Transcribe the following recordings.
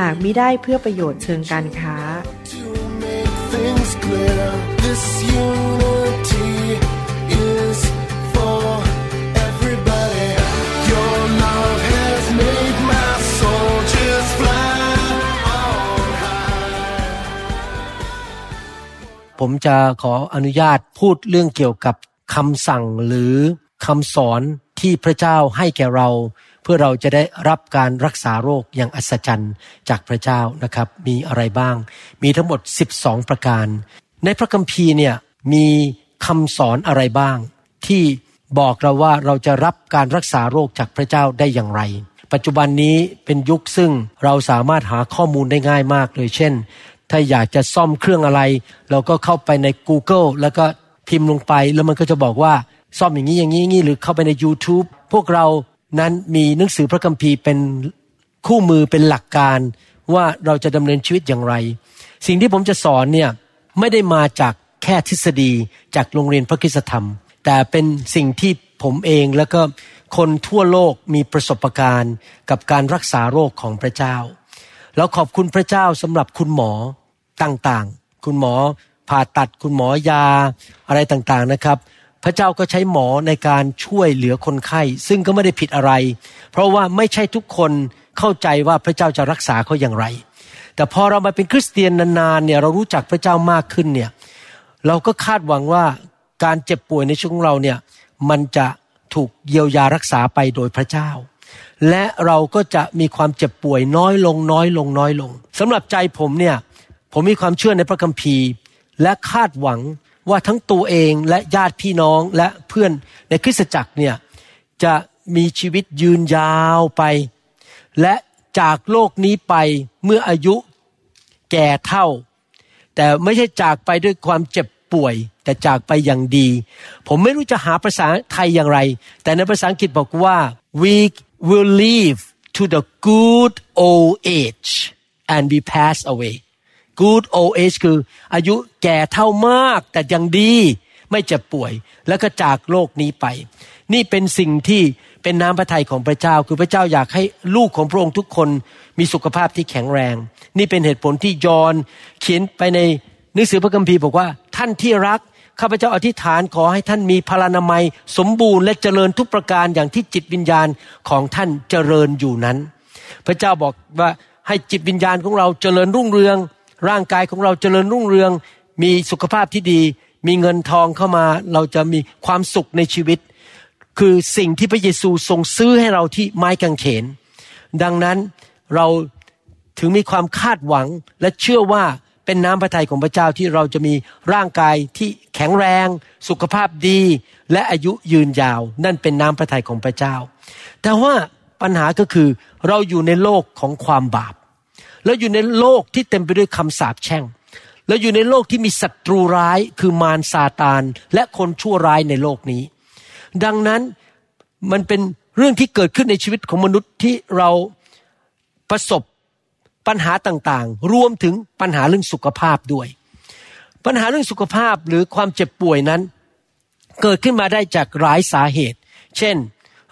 หากไม่ได้เพื่อประโยชน์เชิงการค้า ผมจะขออนุญาตพูดเรื่องเกี่ยวกับคำสั่งหรือคำสอนที่พระเจ้าให้แก่เรา เพื่อเราจะได้รับการรักษาโรคอย่างอัศจรรย์จากพระเจ้านะครับ มีอะไรบ้าง มีทั้งหมด 12 ประการ ในพระคัมภีร์เนี่ยมีคำสอนอะไรบ้าง ที่บอกเราว่าเราจะรับการรักษาโรคจากพระเจ้าได้อย่างไร ปัจจุบันนี้เป็นยุคซึ่งเราสามารถหาข้อมูลได้ง่ายมากเลยเช่น ถ้าอยากจะซ่อมเครื่องอะไร เราก็เข้าไปใน Google แล้วก็พิมพ์ลงไปแล้วมันก็จะบอกว่าซ่อมอย่างนี้อย่างนี้อย่างนี้หรือเข้าไปใน YouTube พวกเรา นั้นมีหนังสือพระคัมภีร์เป็นคู่มือเป็นหลักการว่าเราจะดำเนินชีวิตอย่างไร สิ่งที่ผมจะสอนเนี่ยไม่ได้มาจากแค่ทฤษฎีจากโรงเรียนพระคุณธรรม แต่เป็นสิ่งที่ผมเองแล้วก็คนทั่วโลกมีประสบการณ์กับการรักษาโรคของพระเจ้า เราขอบคุณพระเจ้าสำหรับคุณหมอต่างๆ คุณหมอผ่าตัดคุณหมอยาอะไรต่างๆนะครับ พระเจ้าก็ใช้หมอในการช่วยเหลือคนไข้ ซึ่งก็ไม่ได้ผิดอะไร เพราะว่าไม่ใช่ทุกคนเข้าใจว่าพระเจ้าจะรักษาเขาอย่างไร แต่พอเรามาเป็นคริสเตียนนานๆเนี่ยเรารู้จักพระเจ้ามากขึ้นเนี่ยเราก็คาดหวังว่าการเจ็บป่วยในช่วงเราเนี่ยมันจะถูกเยียวยารักษาไปโดยพระเจ้า และเราก็จะมีความเจ็บป่วยน้อยลงน้อยลงน้อยลงสำหรับใจผมเนี่ยผมมีความเชื่อในพระคัมภีร์ และคาดหวัง ว่าทั้งตัวเองและญาติพี่น้องและเพื่อนในคริสตจักรเนี่ยจะมีชีวิตยืนยาวไป และจากโลกนี้ไปเมื่ออายุแก่เท่า แต่ไม่ใช่จากไปด้วยความเจ็บป่วย แต่จากไปอย่างดี ผมไม่รู้จะหาภาษาไทยอย่างไร แต่ในภาษาอังกฤษบอกว่า we will live to the good old age and we pass away good old age คืออายุแก่เท่ามากแต่ยังดีไม่เจ็บป่วยแล้วก็จากโลกนี้ไป นี่เป็นสิ่งที่เป็นน้ำพระทัยของพระเจ้า คือพระเจ้าอยากให้ลูกของพระองค์ทุกคนมีสุขภาพที่แข็งแรง นี่เป็นเหตุผลที่ยอนเขียนไปในหนังสือพระคัมภีร์บอกว่าท่านที่รักข้าพเจ้าอธิษฐานขอให้ท่านมีพลานามัย สมบูรณ์และเจริญทุกประการอย่างที่จิตวิญญาณของท่านเจริญอยู่นั้น พระเจ้าบอกว่าให้จิตวิญญาณของเราเจริญรุ่งเรือง ร่างกายของเราเจริญรุ่งเรือง มีสุขภาพที่ดี มีเงินทองเข้ามา เราจะมีความสุขในชีวิต คือสิ่งที่พระเยซูทรงซื้อให้เราที่ไม้กางเขน ดังนั้นเราถึงมีความคาดหวังและเชื่อว่าเป็นน้ำพระทัยของพระเจ้าที่เราจะมีร่างกายที่แข็งแรง สุขภาพดี และอายุยืนยาว นั่นเป็นน้ำพระทัยของพระเจ้า แต่ว่าปัญหาก็คือเราอยู่ในโลกของความบาป เราอยู่ในโลกที่เต็มไปด้วยคำสาปแช่งเราอยู่ในโลกที่มีศัตรูร้ายคือมารซาตาน และคนชั่วร้ายในโลกนี้ ดังนั้นมันเป็นเรื่องที่เกิดขึ้นในชีวิตของมนุษย์ที่เราประสบปัญหาต่างๆ รวมถึงปัญหาเรื่องสุขภาพด้วย ปัญหาเรื่องสุขภาพหรือความเจ็บป่วยนั้น เกิดขึ้นมาได้จากหลายสาเหตุ เช่น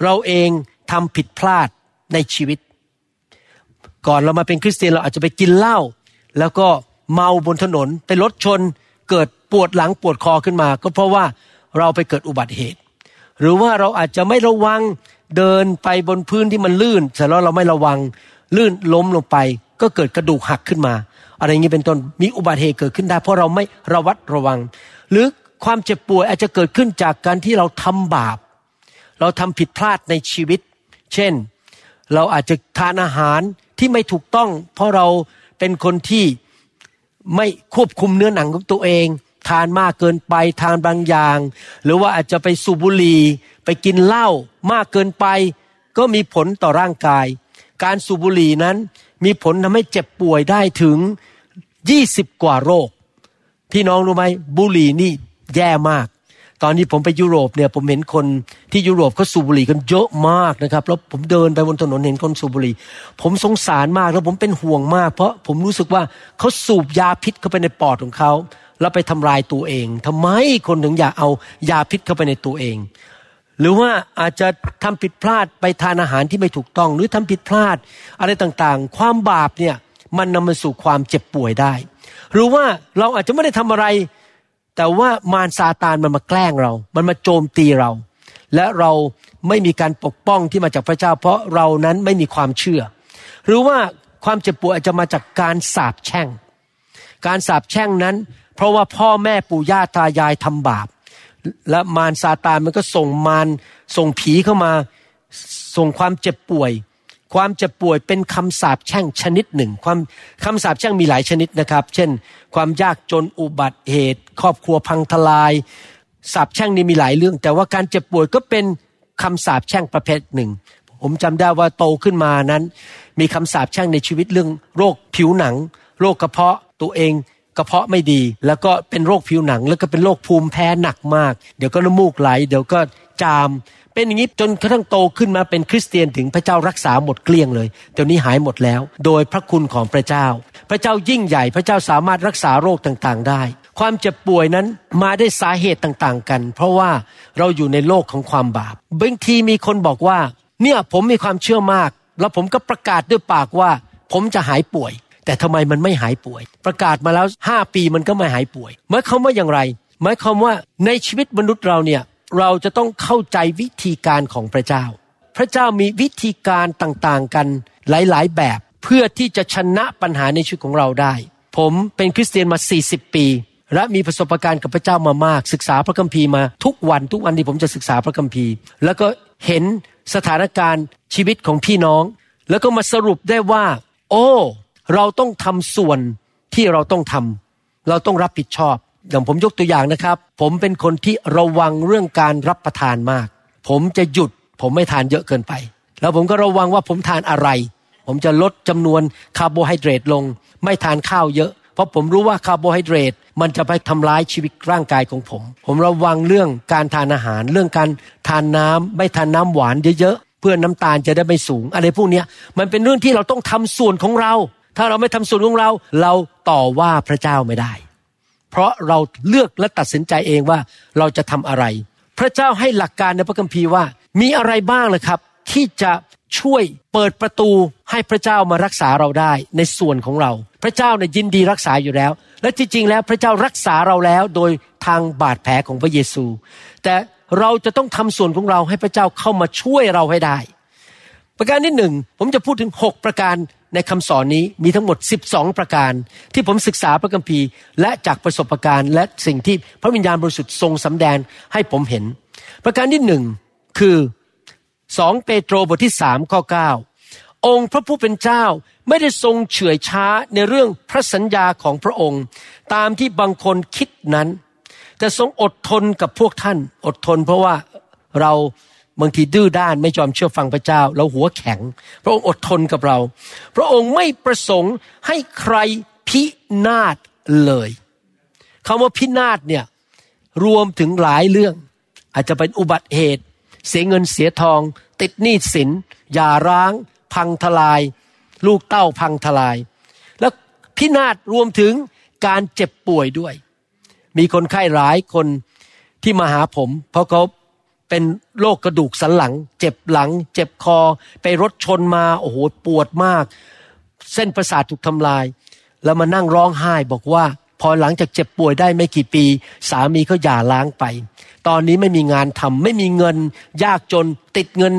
เราเองทำผิดพลาดในชีวิต ก่อนเรามาเป็นคริสเตียนเราอาจจะไปกินเหล้าแล้วก็เมาบนถนนไปรถชน เกิดปวดหลังปวดคอขึ้นมา ก็เพราะว่าเราไปเกิดอุบัติเหตุ หรือว่าเราอาจจะไม่ระวังเดินไปบนพื้นที่มันลื่นแต่แล้วเราไม่ระวังลื่นล้มลงไป ก็เกิดกระดูกหักขึ้นมา อะไรอย่างนี้เป็นต้นมีอุบัติเหตุเกิดขึ้นได้ เพราะเราไม่ระวัดระวัง หรือความเจ็บป่วยอาจจะเกิดขึ้นจากการที่เราทำบาป เราทำผิดพลาดในชีวิต เช่น เราอาจจะทานอาหาร ที่ไม่ถูกต้อง เพราะเราเป็นคนที่ไม่ควบคุมเนื้อหนังของตัวเอง ทานมากเกินไปทานบางอย่าง หรือว่าอาจจะไปสูบบุหรี่ไปกินเหล้ามากเกินไป ก็มีผลต่อร่างกาย การสูบบุหรี่นั้นมีผลทำให้เจ็บป่วยได้ถึง20กว่าโรค พี่น้องรู้ไหมบุหรี่นี่แย่มาก ตอนนี้ผมไปยุโรปเนี่ยผมเห็นคนที่ยุโรปเขาสูบบุหรี่กันเยอะมากนะครับแล้วผมเดินไปบนถนนเห็นคนสูบบุหรี่ ผมสงสารมากแล้วผมเป็นห่วงมาก เพราะผมรู้สึกว่าเขาสูบยาพิษเข้าไปในปอดของเขาแล้วไปทำลายตัวเองทำไมคนถึงอยากเอายาพิษเข้าไปในตัวเอง หรือว่าอาจจะทำผิดพลาดไปทานอาหารที่ไม่ถูกต้อง หรือทำผิดพลาดอะไรต่างๆ ความบาปเนี่ยมันนำมาสู่ความเจ็บป่วยได้ หรือว่าเราอาจจะไม่ได้ทำอะไร แต่ว่ามารซาตานมันมาแกล้งเรา มันมาโจมตีเรา และเราไม่มีการปกป้องที่มาจากพระเจ้า เพราะเรานั้นไม่มีความเชื่อ หรือว่าความเจ็บป่วยอาจจะมาจากการสาปแช่ง การสาปแช่งนั้น เพราะว่าพ่อแม่ปู่ย่าตายายทำบาป และมารซาตานมันก็ส่งมารส่งผีเข้ามาส่งความเจ็บป่วย ความเจ็บป่วยเป็นคำสาปแช่งชนิดหนึ่ง ความคำสาปแช่งมีหลายชนิดนะครับ เช่น ความยากจนอุบัติเหตุ ครอบครัวพังทลายสาปแช่งนี่มีหลายเรื่อง แต่ว่าการเจ็บป่วยก็เป็นคำสาปแช่งประเภทหนึ่ง ผมจำได้ว่าโตขึ้นมานั้น มีคำสาปแช่งในชีวิตเรื่องโรคผิวหนัง โรคกระเพาะตัวเองกระเพาะไม่ดี แล้วก็เป็นโรคผิวหนัง แล้วก็เป็นโรคภูมิแพ้หนักมาก เดี๋ยวก็น้ำมูกไหล เดี๋ยวก็จาม เป็นอย่างนี้จนกระทั่งโตขึ้นมาเป็นคริสเตียนถึงพระเจ้ารักษาหมดเกลี้ยงเลยเดี๋ยวนี้หายหมดแล้ว โดยพระคุณของพระเจ้า พระเจ้ายิ่งใหญ่พระเจ้าสามารถรักษาโรคต่างๆ ได้ ความเจ็บป่วยนั้นมาได้สาเหตุต่างๆ กัน เพราะว่าเราอยู่ในโลกของความบาปบางทีมีคนบอกว่า เนี่ยผมมีความเชื่อมาก แล้วผมก็ประกาศด้วยปากว่า ผมจะหายป่วย แต่ทำไมมันไม่หายป่วย ประกาศมาแล้วห้าปีมันก็ไม่หายป่วยหมายความว่าอย่างไรหมายความว่าในชีวิตมนุษย์เราเนี่ย เราจะต้องเข้าใจวิธีการของพระเจ้า พระเจ้ามีวิธีการต่างๆกันหลายๆ แบบเพื่อที่จะชนะปัญหาในชีวิตของเราได้ ผมเป็นคริสเตียนมา 40 ปี และมีประสบการณ์กับพระเจ้ามามาก ศึกษาพระคัมภีร์มาทุกวันทุกวันที่ผมจะศึกษาพระคัมภีร์ แล้วก็เห็นสถานการณ์ชีวิตของพี่น้อง แล้วก็มาสรุปได้ว่า โอ้ เราต้องทำส่วนที่เราต้องทำเราต้องรับผิดชอบ อย่างผมยกตัวอย่างนะครับ ผมเป็นคนที่ระวังเรื่องการรับประทานมาก ผมจะหยุด ผมไม่ทานเยอะเกินไป แล้วผมก็ระวังว่าผมทานอะไร ผมจะลดจำนวนคาร์โบไฮเดรตลง ไม่ทานข้าวเยอะ เพราะผมรู้ว่าคาร์โบไฮเดรตมันจะไปทำร้ายชีวิตร่างกายของผม ผมระวังเรื่องการทานอาหาร เรื่องการทานน้ำไม่ทานน้ำหวานเยอะๆเพื่อน้ำตาลจะได้ไม่สูง อะไรพวกนี้มันเป็นเรื่องที่เราต้องทำส่วนของเรา ถ้าเราไม่ทำส่วนของเรา เราต่อว่าพระเจ้าไม่ได้ เพราะเราเลือกและตัดสินใจเองว่าเราจะทำอะไร พระเจ้าให้หลักการในพระคัมภีร์ว่า มีอะไรบ้างเลยครับ ที่จะช่วยเปิดประตูให้พระเจ้ามารักษาเราได้ในส่วนของเรา พระเจ้าเนี่ยยินดีรักษาอยู่แล้ว และจริงๆแล้วพระเจ้ารักษาเราแล้วโดยทางบาดแผลของพระเยซู แต่เราจะต้องทำส่วนของเราให้พระเจ้าเข้ามาช่วยเราให้ได้ ประการที่หนึ่งผมจะพูดถึง 6 ประการ ในคำสอนนี้มีทั้งหมด 12 ประการ ที่ผมศึกษาพระคัมภีร์ และจากประสบการณ์และสิ่งที่พระวิญญาณบริสุทธิ์ทรงสำแดงให้ผมเห็น ประการที่หนึ่งคือ 2 เปโตรบทที่3ข้อ9องค์พระผู้เป็นเจ้าไม่ได้ทรงเฉื่อยช้าในเรื่องพระสัญญาของพระองค์ ตามที่บางคนคิดนั้น แต่ทรงอดทนกับพวกท่านอดทนเพราะว่าเรา บางทีดื้อด้านไม่ยอมเชื่อฟังพระเจ้าเราหัวแข็ง พระองค์อดทนกับเรา พระองค์ไม่ประสงค์ให้ใครพินาศเลยคำว่าพินาศเนี่ยรวมถึงหลายเรื่อง อาจจะเป็นอุบัติเหตุ เสียเงินเสียทอง ติดหนี้สินหย่าร้าง พังทลาย ลูกเต้าพังทลาย แล้วพินาศรวมถึงการเจ็บป่วยด้วย มีคนไข้หลายคนที่มาหาผม เพราะเขา เป็นโรคกระดูกสันหลัง เจ็บหลัง เจ็บคอ ไปรถชนมาโอ้โหปวดมาก เส้นประสาทถูกทำลาย แล้วมานั่งร้องไห้บอกว่า พอหลังจากเจ็บป่วยได้ไม่กี่ปี สามีก็หย่าร้างไป ตอนนี้ไม่มีงานทำไม่มีเงิน ยากจนติดเงิน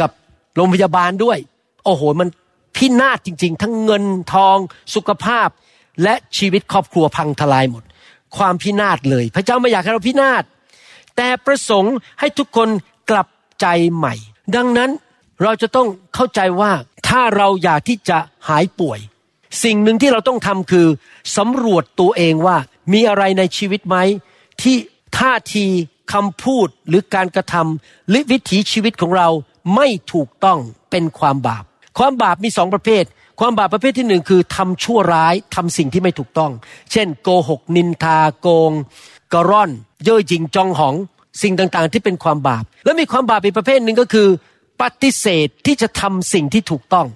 กับโรงพยาบาลด้วย โอ้โห มันพินาศจริง ๆ ทั้งเงินทอง สุขภาพ และชีวิตครอบครัวพังทลายหมด ความพินาศเลย พระเจ้าไม่อยากให้เราพินาศ แต่ประสงค์ให้ทุกคนกลับใจใหม่ ดังนั้นเราจะต้องเข้าใจว่าถ้าเราอยากที่จะหายป่วย สิ่งหนึ่งที่เราต้องทำคือสำรวจตัวเองว่ามีอะไรในชีวิตไหมที่ท่าทีคำพูดหรือการกระทำหรือวิถีชีวิตของเราไม่ถูกต้องเป็นความบาป ความบาปมีสองประเภท ความบาปประเภทที่หนึ่งคือทำชั่วร้ายทำสิ่งที่ไม่ถูกต้อง เช่น โกหกนินทาโกง กระร่อน เย่อหยิ่งจองหองสิ่งต่างๆ ที่เป็นความบาป แล้วมีความบาปอีกประเภทหนึ่งก็คือ ปฏิเสธที่จะทำสิ่งที่ถูกต้อง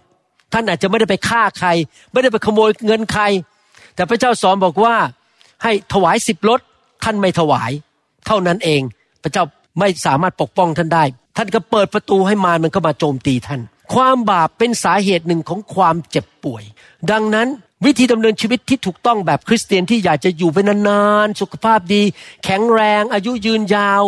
ท่านอาจจะไม่ได้ไปฆ่าใคร ไม่ได้ไปขโมยเงินใคร แต่พระเจ้าสอนบอกว่าให้ถวายสิบรถท่านไม่ถวาย เท่านั้นเอง พระเจ้าไม่สามารถปกป้องท่านได้ ท่านก็เปิดประตูให้มารมันเข้ามาโจมตีท่าน ความบาปเป็นสาเหตุหนึ่งของความเจ็บป่วย ดังนั้นวิธีดำเนินชีวิตที่ถูกต้องแบบคริสเตียนที่อยากจะอยู่ไปนานๆ สุขภาพดี แข็งแรง อายุยืนยาว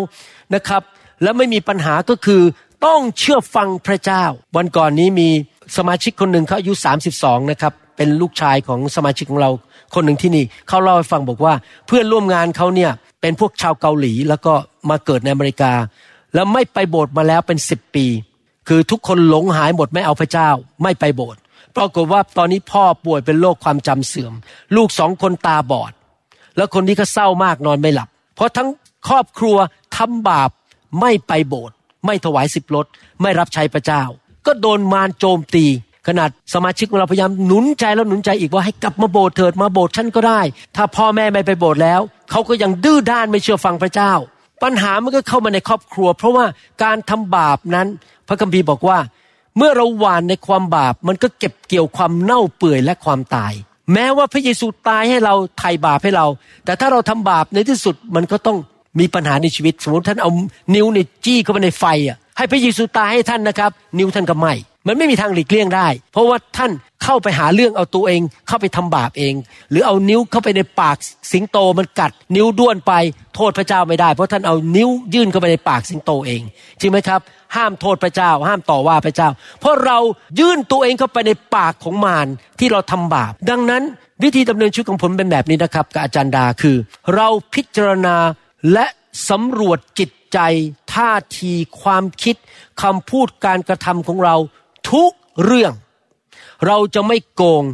นะครับ และไม่มีปัญหาก็คือต้องเชื่อฟังพระเจ้า วันก่อนนี้มีสมาชิกคนหนึ่งเขาอายุ 32 นะครับ เป็นลูกชายของสมาชิกของเราคนหนึ่งที่นี่เขาเล่าให้ฟังบอกว่า เพื่อนร่วมงานเขาเนี่ยเป็นพวกชาวเกาหลี แล้วก็มาเกิดในอเมริกา แล้วไม่ไปโบสถ์มาแล้วเป็นสิบปี คือทุกคนหลงหายหมดไม่เอาพระเจ้าไม่ไปโบสถ์ปรากฏว่าตอนนี้พ่อป่วยเป็นโรคความจำเสื่อม ลูกสองคนตาบอด แล้วคนนี้ก็เศร้ามากนอนไม่หลับ เพราะทั้งครอบครัวทำบาปไม่ไปโบสถ์ไม่ถวายสิบรถไม่รับใช้พระเจ้า ก็โดนมารโจมตี ขนาดสมาชิกของเราพยายามหนุนใจแล้วหนุนใจอีกว่าให้กลับมาโบสถ์เถิดมาโบสถ์ฉันก็ได้ ถ้าพ่อแม่ไม่ไปโบสถ์แล้วเขาก็ยังดื้อด้านไม่เชื่อฟังพระเจ้า ปัญหามันก็เข้ามาในครอบครัว เพราะว่าการทำบาปนั้น พระคัมภีร์บอกว่า เมื่อเราหวานในความบาป มันก็เก็บเกี่ยวความเน่าเปื่อยและความตาย แม้ว่าพระเยซูตายให้เราไถ่บาปให้เรา แต่ถ้าเราทำบาปในที่สุดมันก็ต้องมีปัญหาในชีวิต สมมติท่านเอานิ้วในจี้เข้าไปในไฟอะให้พระเยซูตายให้ท่านนะครับ นิ้วท่านก็ไหม มันไม่มีทางหลีกเลี่ยงได้ เพราะว่าท่านเข้าไปหาเรื่องเอาตัวเอง เข้าไปทำบาปเอง หรือเอานิ้วเข้าไปในปากสิงโตมันกัด นิ้วด้วนไปโทษพระเจ้าไม่ได้ เพราะท่านเอานิ้วยื่นเข้าไปในปากสิงโตเองจริงไหมครับ ห้ามโทษพระเจ้า ห้ามต่อว่าพระเจ้า เพราะเรายื่นตัวเองเข้าไปในปากของมารที่เราทำบาป ดังนั้นวิธีดำเนินชีวิตของผมเป็นแบบนี้นะครับกับอาจารย์ดาคือ เราพิจารณาและสำรวจจิตใจท่าทีความคิดคำพูดการกระทำของเรา ทุกเรื่อง เราจะไม่โกง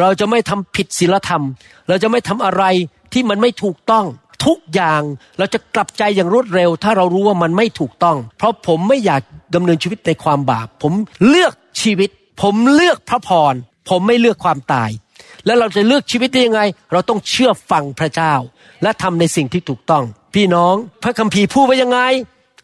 เราจะไม่ทำผิดศีลธรรม เราจะไม่ทำอะไรที่มันไม่ถูกต้อง ทุกอย่างเราจะกลับใจอย่างรวดเร็ว ถ้าเรารู้ว่ามันไม่ถูกต้อง เพราะผมไม่อยากดำเนินชีวิตในความบาป ผมเลือกชีวิต ผมเลือกพระพร ผมไม่เลือกความตาย แล้วเราจะเลือกชีวิตได้ยังไง เราต้องเชื่อฟังพระเจ้า และทำในสิ่งที่ถูกต้อง พี่น้องพระคัมภีร์พูดไว้ยังไง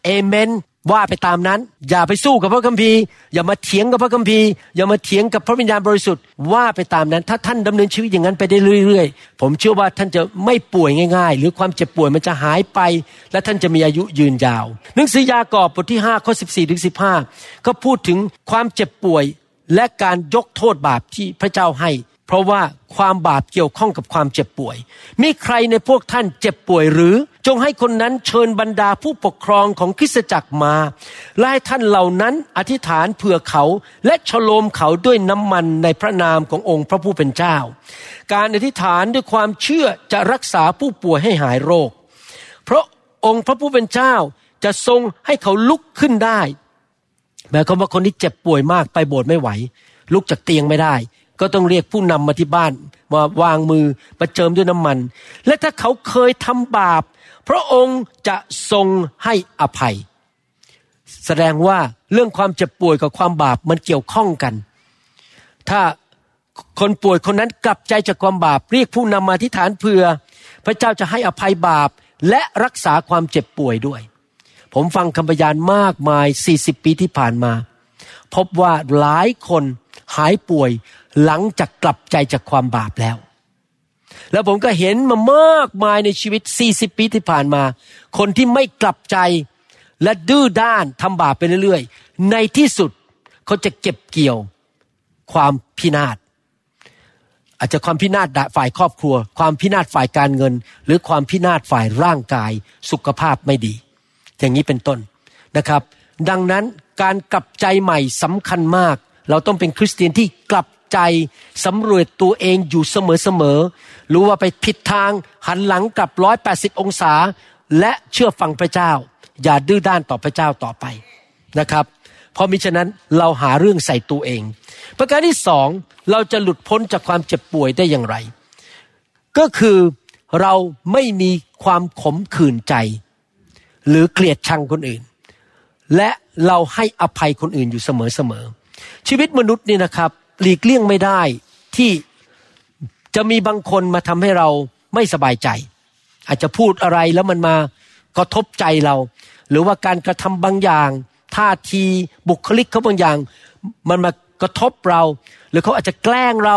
เอเมน ว่าไปตามนั้น อย่าไปสู้กับพระคัมภีร์ อย่ามาเถียงกับพระคัมภีร์ อย่ามาเถียงกับพระวิญญาณบริสุทธิ์ว่าไปตามนั้น ถ้าท่านดำเนินชีวิตอย่างนั้นไปได้เรื่อยๆ ผมเชื่อว่าท่านจะไม่ป่วยง่าย ๆ หรือความเจ็บป่วยมันจะหายไป และท่านจะมีอายุยืนยาว หนังสือยากอบบทที่5ข้อ14ถึง15 ก็พูดถึงความเจ็บป่วยและการยกโทษบาปที่พระเจ้าให้ เพราะว่าความบาปเกี่ยวข้องกับความเจ็บป่วย มีใครในพวกท่านเจ็บป่วยหรือ จงให้คนนั้นเชิญบรรดาผู้ปกครองของคริสตจักรมาและให้ท่านเหล่านั้นอธิษฐานเผื่อเขาและฉโลมเขาด้วยน้ำมันในพระนามขององค์พระผู้เป็นเจ้า การอธิษฐานด้วยความเชื่อจะรักษาผู้ป่วยให้หายโรค เพราะองค์พระผู้เป็นเจ้าจะทรงให้เขาลุกขึ้นได้หมายความว่าคนที่เจ็บป่วยมากไปโบสถ์ไม่ไหว ลุกจากเตียงไม่ได้ ก็ต้องเรียกผู้นำมาที่บ้านมาวางมือมาเจิมด้วยน้ำมัน และถ้าเขาเคยทำบาป พระองค์จะทรงให้อภัย แสดงว่าเรื่องความเจ็บป่วยกับความบาปมันเกี่ยวข้องกัน ถ้าคนป่วยคนนั้นกลับใจจากความบาป เรียกผู้นำมาที่ฐานเผื่อ พระเจ้าจะให้อภัยบาปและรักษาความเจ็บป่วยด้วย ผมฟังคำพยานมากมาย 40 ปีที่ผ่านมา พบว่าหลายคนหายป่วย หลังจากกลับใจจากความบาปแล้ว แล้วผมก็เห็นมามากมายในชีวิต 40 ปีที่ผ่านมา คนที่ไม่กลับใจและดื้อด้านทำบาปไปเรื่อยๆ ในที่สุดเขาจะเก็บเกี่ยวความพินาศอาจจะความพินาศฝ่ายครอบครัว ความพินาศฝ่ายการเงิน หรือความพินาศฝ่ายร่างกายสุขภาพไม่ดี อย่างนี้เป็นต้นนะครับ ดังนั้นการกลับใจใหม่สำคัญมาก เราต้องเป็นคริสเตียนที่กลับ ใจสำรวจตัวเองอยู่เสมอๆรู้ว่าไปผิดทางหันหลังกลับร้อยแปดสิบองศา และเชื่อฟังพระเจ้า อย่าดื้อด้านต่อพระเจ้าต่อไปนะครับ เพราะมิฉะนั้นเราหาเรื่องใส่ตัวเอง ประการที่สองเราจะหลุดพ้นจากความเจ็บป่วยได้อย่างไร ก็คือเราไม่มีความขมขื่นใจ หรือเกลียดชังคนอื่น และเราให้อภัยคนอื่นอยู่เสมอๆชีวิตมนุษย์นี่นะครับ หลีกเลี่ยงไม่ได้ที่จะมีบางคนมาทำให้เราไม่สบายใจ อาจจะพูดอะไรแล้วมันมากระทบใจเรา หรือว่าการกระทำบางอย่างท่าทีบุคลิกเขาบางอย่าง มันมากระทบเรา หรือเขาอาจจะแกล้งเรา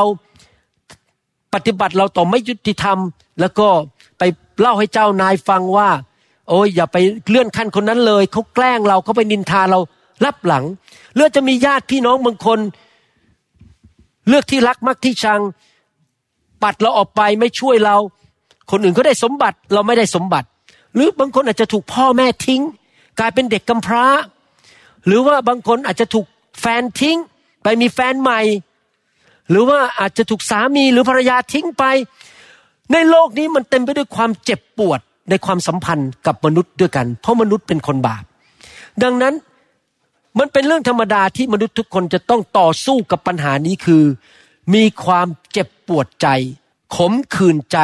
ปฏิบัติเราต่อไม่ยุติธรรม แล้วก็ไปเล่าให้เจ้านายฟังว่า โอ้ยอย่าไปเลื่อนขั้นคนนั้นเลยเขาแกล้งเราเขาไปนินทาเรารับหลังเลือจะมีญาติพี่น้องบางคน เลือกที่รักมักที่ชัง ปัดเราออกไปไม่ช่วยเรา คนอื่นเขาได้สมบัติเราไม่ได้สมบัติ หรือบางคนอาจจะถูกพ่อแม่ทิ้ง กลายเป็นเด็กกำพร้า หรือว่าบางคนอาจจะถูกแฟนทิ้ง ไปมีแฟนใหม่ หรือว่าอาจจะถูกสามีหรือภรรยาทิ้งไป ในโลกนี้มันเต็มไปด้วยความเจ็บปวดในความสัมพันธ์กับมนุษย์ด้วยกัน เพราะมนุษย์เป็นคนบาปดังนั้น มันเป็นเรื่องธรรมดาที่มนุษย์ทุกคนจะต้องต่อสู้กับปัญหานี้คือ มีความเจ็บปวดใจ ขมขื่นใจ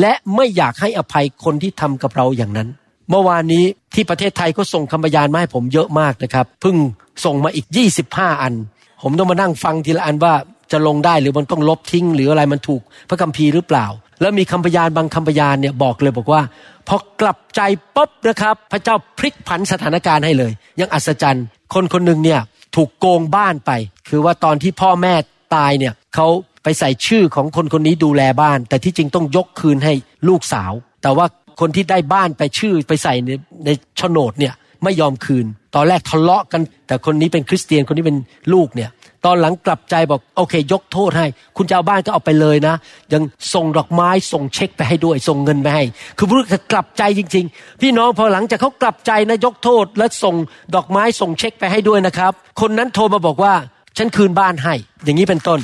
และไม่อยากให้อภัยคนที่ทำกับเราอย่างนั้น เมื่อวานนี้ที่ประเทศไทยก็ส่งคำพยานมาให้ผมเยอะมากนะครับเพิ่งส่งมาอีก 25 อัน ผมต้องมานั่งฟังทีละอันว่าจะลงได้หรือมันต้องลบทิ้ง หรืออะไรมันถูกพระคัมภีร์หรือเปล่า แล้วมีคำพยานบางคำพยานเนี่ยบอกเลยบอกว่าพอกลับใจปุ๊บนะครับ พระเจ้าพลิกผันสถานการณ์ให้เลย ยังอัศจรรย์ คนคนหนึ่งเนี่ยถูกโกงบ้านไป คือว่าตอนที่พ่อแม่ตายเนี่ยเขาไปใส่ชื่อของคนคนนี้ดูแลบ้าน แต่ที่จริงต้องยกคืนให้ลูกสาว แต่ว่าคนที่ได้บ้านไปชื่อไปใส่ในในโฉนดเนี่ยไม่ยอมคืน ตอนแรกทะเลาะกัน แต่คนนี้เป็นคริสเตียนคนนี้เป็นลูกเนี่ย ตอนหลังกลับใจบอกโอเค ยกโทษให้ คุณจะเอาบ้านก็เอาไปเลยนะ ยังส่งดอกไม้ส่งเช็คไปให้ด้วย ส่งเงินไปให้ คือพูดกลับใจจริง ๆ พี่น้องพอหลังจากเขากลับใจนะยกโทษ และส่งดอกไม้ส่งเช็คไปให้ด้วยนะครับ คนนั้นโทรมาบอกว่า ฉันคืนบ้านให้ อย่างนี้เป็นต้น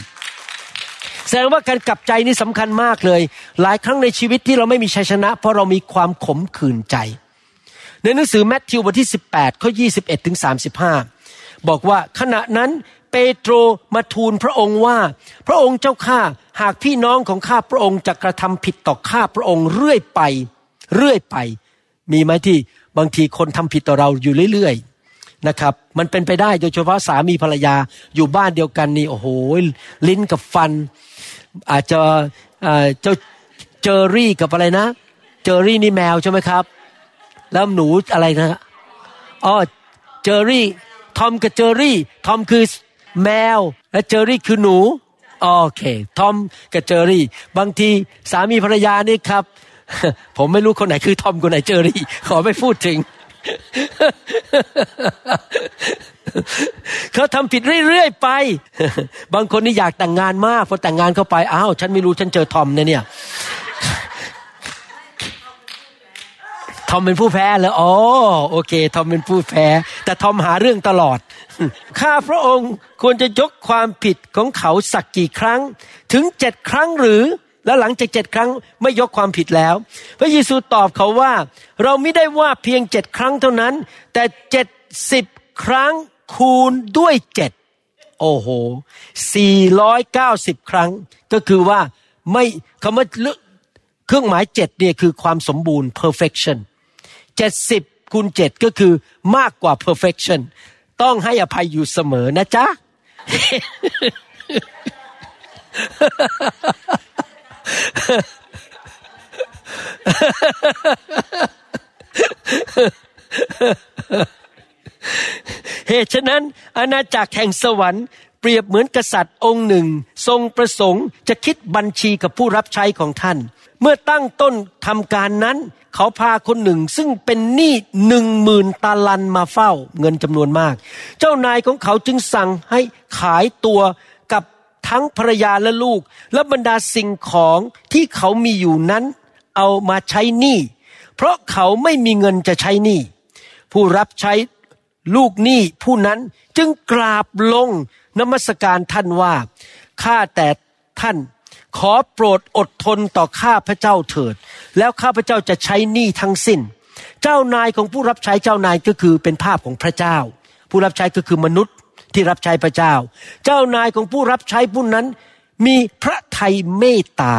แสดงว่าการกลับใจนี่สำคัญมากเลย หลายครั้งในชีวิตที่เราไม่มีชัยชนะ เพราะเรามีความขมขื่นใจ ในหนังสือแมทธิวบทที่ 18 ข้อ 21 ถึง 35 บอกว่าขณะนั้น เปโตรมาทูลพระองค์ว่า พระองค์เจ้าข้าหากพี่น้องของข้าพระองค์จะกระทำผิดต่อข้าพระองค์เรื่อยไป เรื่อยไป มีไหมที่บางทีคนทำผิดต่อเราอยู่เรื่อยๆนะครับ มันเป็นไปได้โดยเฉพาะสามีภรรยาอยู่บ้านเดียวกันนี่โอ้โหลิ้นกับฟัน อาจจะเจ้าเจอรี่กับอะไรนะ เจอรี่นี่แมวใช่ไหมครับ แล้วหนูอะไรนะอ๋อเจอรี่ทอมกับเจอรี่ทอมคือ แมว และเจอรี่คือหนูโอเค ทอมกับเจอรี่ บางทีสามีภรรยานี่ครับ ผมไม่รู้คนไหนคือทอมคนไหนเจอรี่ ขอไม่พูดถึง เขาทำผิดเรื่อยๆไป บางคนนี่อยากแต่งงานมากพอแต่งงานเข้าไปอ้าวฉันไม่รู้ฉันเจอทอมเนี่ยเนี่ยทอมเป็นผู้แพ้แล้วอ๋อโอเค ทอมเป็นผู้แพ้ แต่ทอมหาเรื่องตลอด ข้าพระองค์ควรจะยกความผิดของเขาสักกี่ครั้ง ถึงเจ็ดครั้งหรือ แล้วหลังจากเจ็ดครั้งไม่ยกความผิดแล้ว พระเยซูตอบเขาว่า เราไม่ได้ว่าเพียงเจ็ดครั้งเท่านั้น แต่เจ็ดสิบครั้งคูณด้วยเจ็ดโอ้โหสี่ร้อยเก้าสิบครั้ง ก็คือว่าไม่คำว่าเครื่องหมายเจ็ดเนี่ยคือความสมบูรณ์ perfection เจ็ดสิบคูณเจ็ดก็คือมากกว่า perfection ต้องให้อภัยอยู่เสมอนะจ๊ะ เหตุฉะนั้นอาณาจักรแห่งสวรรค์เปรียบเหมือนกษัตริย์องค์หนึ่ง ทรงประสงค์จะคิดบัญชีกับผู้รับใช้ของท่าน เมื่อตั้งต้นทำการนั้น เขาพาคนหนึ่งซึ่งเป็นหนี้หนึ่งหมื่นตาลันมาเฝ้าเงินจำนวนมาก เจ้านายของเขาจึงสั่งให้ขายตัวกับทั้งภรรยาและลูก และบรรดาสิ่งของที่เขามีอยู่นั้น เอามาใช้หนี้เพราะเขาไม่มีเงินจะใช้หนี้ผู้รับใช้ลูกหนี้ผู้นั้นจึงกราบลงนมัสการท่านว่าข้าแต่ท่าน ขอโปรดอดทนต่อข้าพระเจ้าเถิด แล้วข้าพระเจ้าจะใช้หนี้ทั้งสิ้น เจ้านายของผู้รับใช้เจ้านายก็คือเป็นภาพของพระเจ้า ผู้รับใช้ก็คือมนุษย์ที่รับใช้พระเจ้า เจ้านายของผู้รับใช้ผู้นั้น มีพระทัยเมตตา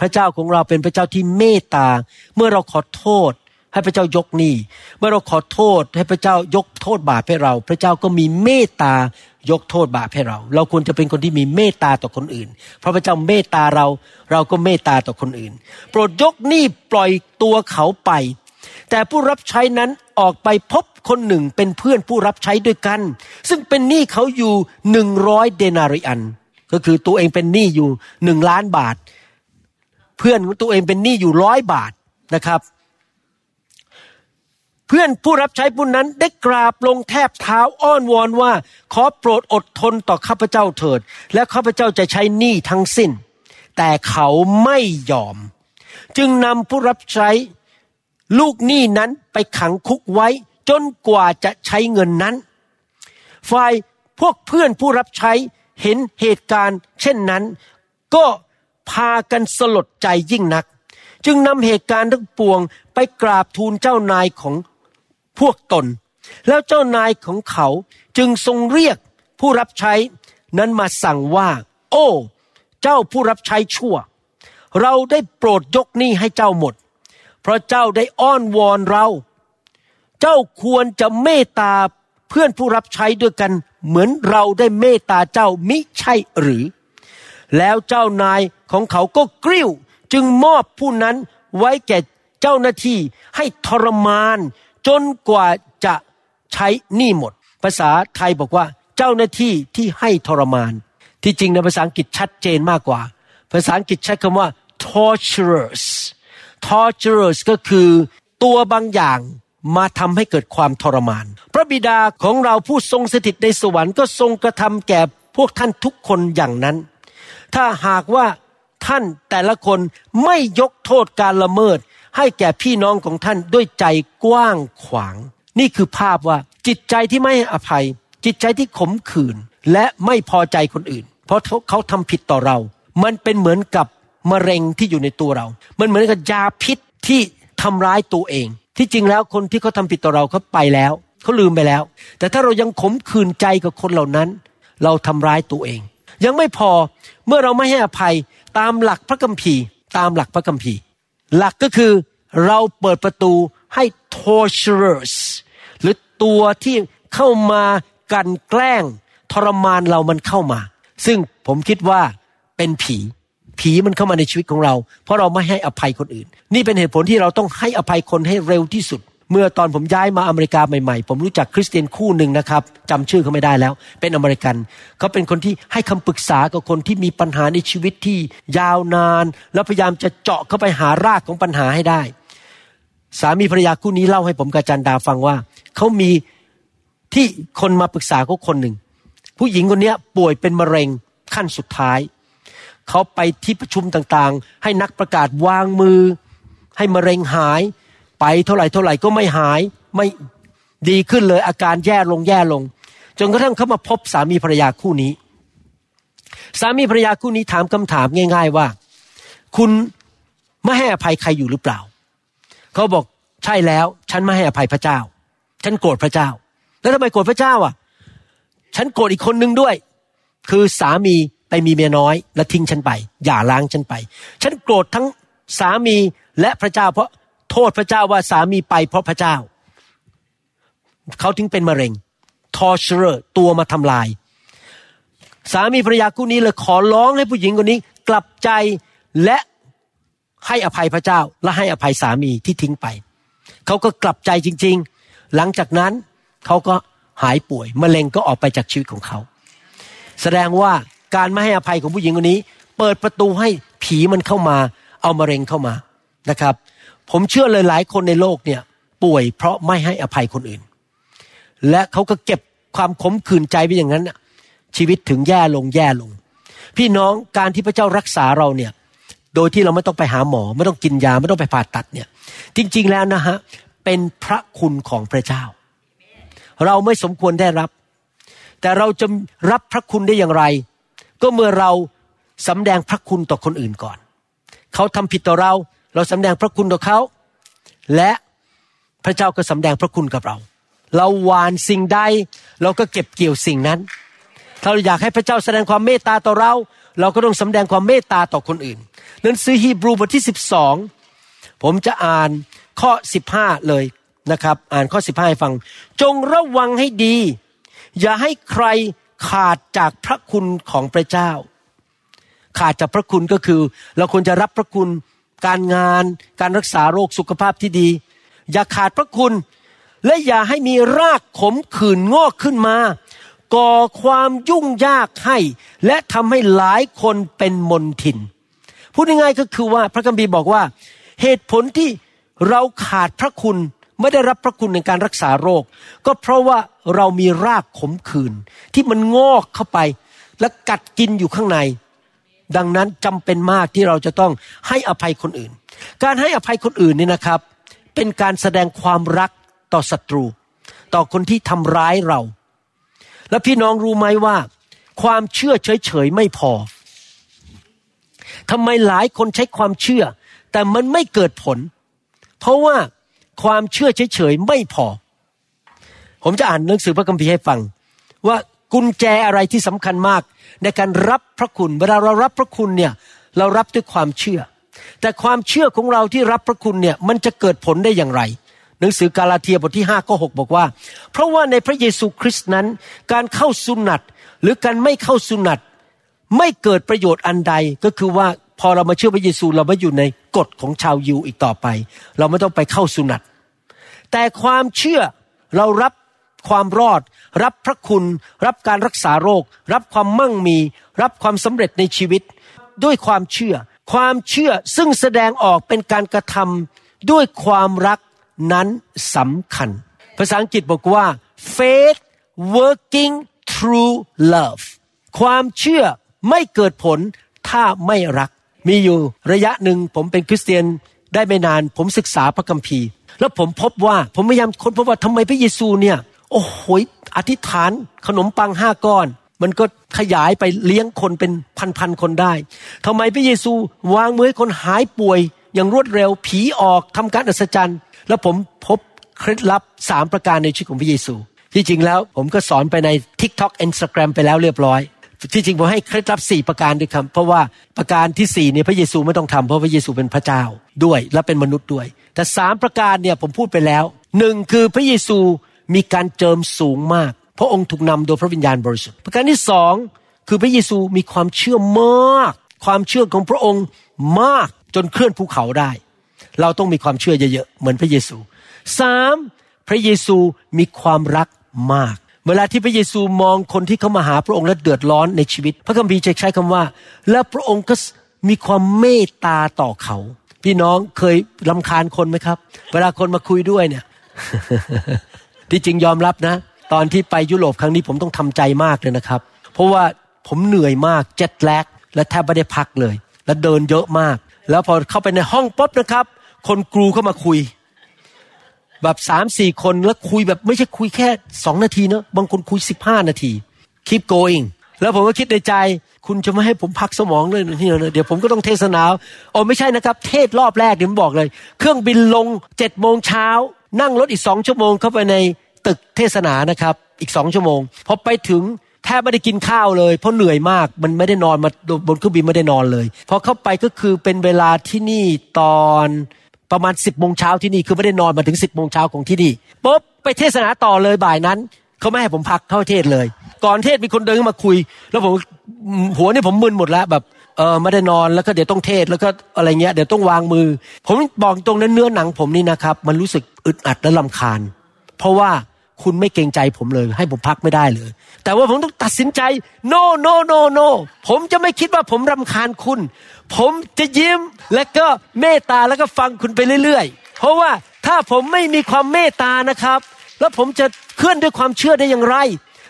พระเจ้าของเราเป็นพระเจ้าที่เมตตา เมื่อเราขอโทษ ให้พระเจ้ายกหนี้ เมื่อเราขอโทษให้พระเจ้ายกโทษบาปให้เรา พระเจ้าก็มีเมตตายกโทษบาปให้เรา เราควรจะเป็นคนที่มีเมตตาต่อคนอื่น เพราะพระเจ้าเมตตาเรา เราก็เมตตาต่อคนอื่น โปรดยกหนี้ปล่อยตัวเขาไป แต่ผู้รับใช้นั้นออกไปพบคนหนึ่งเป็นเพื่อนผู้รับใช้ด้วยกัน ซึ่งเป็นหนี้เขาอยู่หนึ่งร้อยเดนาริอัน ก็คือตัวเองเป็นหนี้อยู่หนึ่งล้านบาท เพื่อนของตัวเองเป็นหนี้อยู่ร้อยบาทนะครับ เพื่อนผู้รับใช้ผู้นั้นได้กราบลงแทบเท้าอ้อนวอนว่า ขอโปรดอดทนต่อข้าพเจ้าเถิด และข้าพเจ้าจะใช้หนี้ทั้งสิ้น แต่เขาไม่ยอม จึงนำผู้รับใช้ ลูกหนี้นั้นไปขังคุกไว้ จนกว่าจะใช้เงินนั้น ฝ่ายพวกเพื่อนผู้รับใช้เห็นเหตุการณ์ เช่นนั้น ก็พากันสลดใจยิ่งนัก จึงนำเหตุการณ์ทั้งปวงไปกราบทูลเจ้านายของ พวกตน แล้วเจ้านายของเขาจึงทรงเรียกผู้รับใช้นั้นมาสั่งว่า โอ้ เจ้าผู้รับใช้ชั่ว เราได้โปรดยกหนี้ให้เจ้าหมด เพราะเจ้าได้อ้อนวอนเรา เจ้าควรจะเมตตาเพื่อนผู้รับใช้ด้วยกัน เหมือนเราได้เมตตาเจ้ามิใช่หรือ แล้วเจ้านายของเขาก็กริ้วจึงมอบผู้นั้นไว้แก่เจ้าหน้าที่ให้ทรมาน จนกว่าจะใช้หนี้หมด ภาษาไทยบอกว่า เจ้าหน้าที่ที่ให้ทรมาน ที่จริงในภาษาอังกฤษชัดเจนมากกว่า ภาษาอังกฤษใช้คำว่า torturers torturers ก็คือตัวบางอย่างมาทำให้เกิดความทรมาน พระบิดาของเราผู้ทรงสถิตในสวรรค์ก็ทรงกระทำแก่พวกท่านทุกคนอย่างนั้น ถ้าหากว่าท่านแต่ละคนไม่ยกโทษการละเมิด ให้แก่พี่น้องของท่านด้วยใจกว้างขวาง นี่คือภาพว่าจิตใจที่ไม่ให้อภัย จิตใจที่ขมขื่นและไม่พอใจคนอื่น เพราะเขาเขาทำผิดต่อเรา มันเป็นเหมือนกับมะเร็งที่อยู่ในตัวเรา มันเหมือนกับยาพิษที่ทำร้ายตัวเอง ที่จริงแล้วคนที่เขาทำผิดต่อเราเขาไปแล้วเขาลืมไปแล้ว แต่ถ้าเรายังขมขื่นใจกับคนเหล่านั้น เราทำร้ายตัวเอง ยังไม่พอเมื่อเราไม่ให้อภัยตามหลักพระคัมภีร์ ตามหลักพระคัมภีร์ หลักก็คือเราเปิดประตูให้ torturers หรือตัวที่เข้ามากันแกล้งทรมานเรามันเข้ามา ซึ่งผมคิดว่าเป็นผี ผีมันเข้ามาในชีวิตของเรา เพราะเราไม่ให้อภัยคนอื่น นี่เป็นเหตุผลที่เราต้องให้อภัยคนให้เร็วที่สุด เมื่อตอนผมย้ายมาอเมริกาใหม่ๆ ผมรู้จักคริสเตียนคู่หนึ่งนะครับจำชื่อเขาไม่ได้แล้ว เป็นอเมริกันเขาเป็นคนที่ให้คำปรึกษากับคนที่มีปัญหาในชีวิตที่ยาวนาน แล้วพยายามจะเจาะเข้าไปหารากของปัญหาให้ได้ สามีภรรยาคู่นี้เล่าให้ผมกาจันดาฟังว่าเขามีที่คนมาปรึกษาเขาคนหนึ่งผู้หญิงคนนี้ป่วยเป็นมะเร็งขั้นสุดท้ายเขาไปที่ประชุมต่างๆ ให้นักประกาศวางมือ ให้มะเร็งหาย ไปเท่าไหร่เท่าไหร่ก็ไม่หายไม่ดีขึ้นเลยอาการแย่ลงแย่ลง จนกระทั่งเขามาพบสามีภรรยาคู่นี้ สามีภรรยาคู่นี้ถามคำถามง่าย ๆว่า คุณไม่ให้อภัยใครอยู่หรือเปล่า เขาบอกใช่แล้ว ฉันไม่ให้อภัยพระเจ้า ฉันโกรธพระเจ้า แล้วทำไมโกรธพระเจ้าอะ ฉันโกรธอีกคนนึงด้วย คือสามีไปมีเมียน้อย และทิ้งฉันไป หย่าร้างฉันไป ฉันโกรธทั้งสามีและพระเจ้าเพราะ โทษพระเจ้าว่าสามีไปเพราะพระเจ้า เขาถึงเป็นมะเร็ง torturer ตัวมาทำลาย สามีภรรยาคู่นี้เลยขอร้องให้ผู้หญิงคนนี้ กลับใจและให้อภัยพระเจ้า และให้อภัยสามีที่ทิ้งไป เขาก็กลับใจจริง ๆ หลังจากนั้นเขาก็หายป่วยมะเร็งก็ออกไปจากชีวิตของเขา แสดงว่าการไม่ให้อภัยของผู้หญิงคนนี้ เปิดประตูให้ผีมันเข้ามา เอามะเร็งเข้ามานะครับ ผมเชื่อเลยหลายคนในโลกเนี่ยป่วยเพราะไม่ให้อภัยคนอื่น และเขาก็เก็บความขมขื่นใจไปอย่างนั้นน่ะชีวิตถึงแย่ลงแย่ลง พี่น้องการที่พระเจ้ารักษาเราเนี่ยโดยที่เราไม่ต้องไปหาหมอ ไม่ต้องกินยาไม่ต้องไปผ่าตัดเนี่ยจริงๆแล้วนะฮะเป็นพระคุณของพระเจ้า เราไม่สมควรได้รับ แต่เราจะรับพระคุณได้อย่างไร ก็เมื่อเราสำแดงพระคุณต่อคนอื่นก่อน เขาทำผิดต่อเรา เราสำแดงพระคุณต่อเขา และพระเจ้าก็สำแดงพระคุณกับเรา เราหวานสิ่งใด เราก็เก็บเกี่ยวสิ่งนั้น ถ้าเราอยากให้พระเจ้าแสดงความเมตตาต่อเรา เราก็ต้องสำแดงความเมตตาต่อคนอื่นหนังสือฮีบรูบทที่ 12 ผมจะอ่านข้อ 15 เลยนะครับ อ่านข้อ 15 ให้ฟัง จงระวังให้ดี อย่าให้ใครขาดจากพระคุณของพระเจ้า ขาดจากพระคุณก็คือ เราควรจะรับพระคุณ การงาน การรักษาโรคสุขภาพที่ดี อย่าขาดพระคุณ และอย่าให้มีรากขมขื่นงอกขึ้นมา ก่อความยุ่งยากให้ และทำให้หลายคนเป็นมนทิน พูดง่ายๆก็คือว่าพระคัมภีร์บอกว่า เหตุผลที่เราขาดพระคุณไม่ได้รับพระคุณในการรักษาโรค ก็เพราะว่าเรามีรากขมขื่นที่มันงอกเข้าไป และกัดกินอยู่ข้างใน ดังนั้นจำเป็นมากที่เราจะต้องให้อภัยคนอื่น การให้อภัยคนอื่นนี่นะครับ เป็นการแสดงความรักต่อศัตรู ต่อคนที่ทำร้ายเรา และพี่น้องรู้ไหมว่า ความเชื่อเฉยๆไม่พอทำไมหลายคนใช้ความเชื่อ แต่มันไม่เกิดผล เพราะว่าความเชื่อเฉยๆไม่พอ ผมจะอ่านหนังสือพระคัมภีร์ให้ฟังว่า กุญแจอะไรที่สำคัญมาก ในการรับพระคุณ เวลาเรารับพระคุณเนี่ยเรารับด้วยความเชื่อ แต่ความเชื่อของเราที่รับพระคุณเนี่ยมันจะเกิดผลได้อย่างไร หนังสือกาลาเทียบทที่5ข้อ6บอกว่า เพราะว่าในพระเยซูคริสต์นั้น การเข้าสุนัตหรือการไม่เข้าสุนัตไม่เกิดประโยชน์อันใดก็คือว่าพอเรามาเชื่อพระเยซูเราไม่อยู่ในกฎของชาวยิวอีกต่อไป เราไม่ต้องไปเข้าสุนัตแต่ความเชื่อเรารับ ความรอด รับพระคุณ รับการรักษาโรค รับความมั่งมี รับความสำเร็จในชีวิต ด้วยความเชื่อ ความเชื่อซึ่งแสดงออกเป็นการกระทำด้วยความรักนั้นสำคัญ ภาษาอังกฤษบอกว่า faith working through love ความเชื่อไม่เกิดผลถ้าไม่รัก มีอยู่ระยะหนึ่งผมเป็นคริสเตียนได้ไม่นาน ผมศึกษาพระคัมภีร์ แล้วผมพบว่าผมพยายามค้นพบว่าทำไมพระเยซูเนี่ย โอ้โหอธิษฐานขนมปังห้าก้อน มันก็ขยายไปเลี้ยงคนเป็นพันๆคนได้ทำไมพระเยซูวางมือให้คนหายป่วย อย่างรวดเร็วผีออกทำการอัศจรรย์ แล้วผมพบเคล็ดลับสามประการในชีวิตของพระเยซู ที่จริงแล้วผมก็สอนไปใน TikTok Instagram ไปแล้วเรียบร้อยที่จริงผมให้เคล็ดลับสี่ประการด้วยครับเพราะว่าประการที่สี่เนี่ยพระเยซูไม่ต้องทำเพราะพระเยซูเป็นพระเจ้าด้วยและเป็นมนุษย์ด้วย แต่สามประการเนี่ยผมพูดไปแล้วหนึ่งคือพระเยซู มีการเจิมสูงมาก พระองค์ถูกนำโดยพระวิญญาณบริสุทธิ์ประการที่สองคือพระเยซูมีความเชื่อมาก ความเชื่อของพระองค์มากจนเคลื่อนภูเขาได้ เราต้องมีความเชื่อเยอะๆเหมือนพระเยซูสามพระเยซูมีความรักมาก เวลาที่พระเยซูมองคนที่เขามาหาพระองค์และเดือดร้อนในชีวิต พระคัมภีร์ใช้คำว่า และพระองค์ก็มีความเมตตาต่อเขา พี่น้องเคยลำคาญคนไหมครับ เวลาคนมาคุยด้วยเนี่ย ที่จริงยอมรับนะ ตอนที่ไปยุโรปครั้งนี้ผมต้องทำใจมากเลยนะครับ เพราะว่าผมเหนื่อยมากเจ็ดแลกและแทบไม่ได้พักเลย และเดินเยอะมาก แล้วพอเข้าไปในห้องปุ๊บนะครับ คนกรูเข้ามาคุย แบบสามสี่คนแล้วคุยแบบไม่ใช่คุยแค่สองนาทีเนอะบางคนคุยสิบห้านาที keep going แล้วผมก็คิดในใจ คุณจะไม่ให้ผมพักสมองเลยนี่นะเดี๋ยวผมก็ต้องเทศนาโอ้ไม่ใช่นะครับ เทศรอบแรกเดี๋ยวผมบอกเลย เครื่องบินลงเจ็ดโมงเช้า นั่งรถอีกสองชั่วโมงเข้าไปในตึกเทศนานะครับ อีกสองชั่วโมงพอไปถึงแทบไม่ได้กินข้าวเลย เพราะเหนื่อยมากมันไม่ได้นอนมาบนเครื่องบินไม่ได้นอนเลยพอเข้าไปก็คือเป็นเวลาที่นี่ตอนประมาณสิบโมงเช้าที่นี่คือไม่ได้นอนมาถึงสิบโมงเช้าของที่นี่ปุ๊บไปเทศนาต่อเลยบ่ายนั้นเขาไม่ให้ผมพักเข้าเทศเลย ก่อนเทศมีคนเดินมาคุย แล้วผมหัวนี่ผมมึนหมดแล้วแบบ เออไม่ได้นอนแล้วก็เดี๋ยวต้องเทศแล้วก็อะไรเงี้ยเดี๋ยวต้องวางมือ ผมบอกตรงนั้นเนื้อหนังผมนี่นะครับ มันรู้สึกอึดอัดและลำคาญ เพราะว่าคุณไม่เกรงใจผมเลย ให้ผมพักไม่ได้เลย แต่ว่าผมต้องตัดสินใจ no no no no ผมจะไม่คิดว่าผมรำคาญคุณ ผมจะยิ้มและก็เมตตาแล้วก็ฟังคุณไปเรื่อยๆ เพราะว่าถ้าผมไม่มีความเมตตานะครับ แล้วผมจะเคลื่อนด้วยความเชื่อได้อย่างไร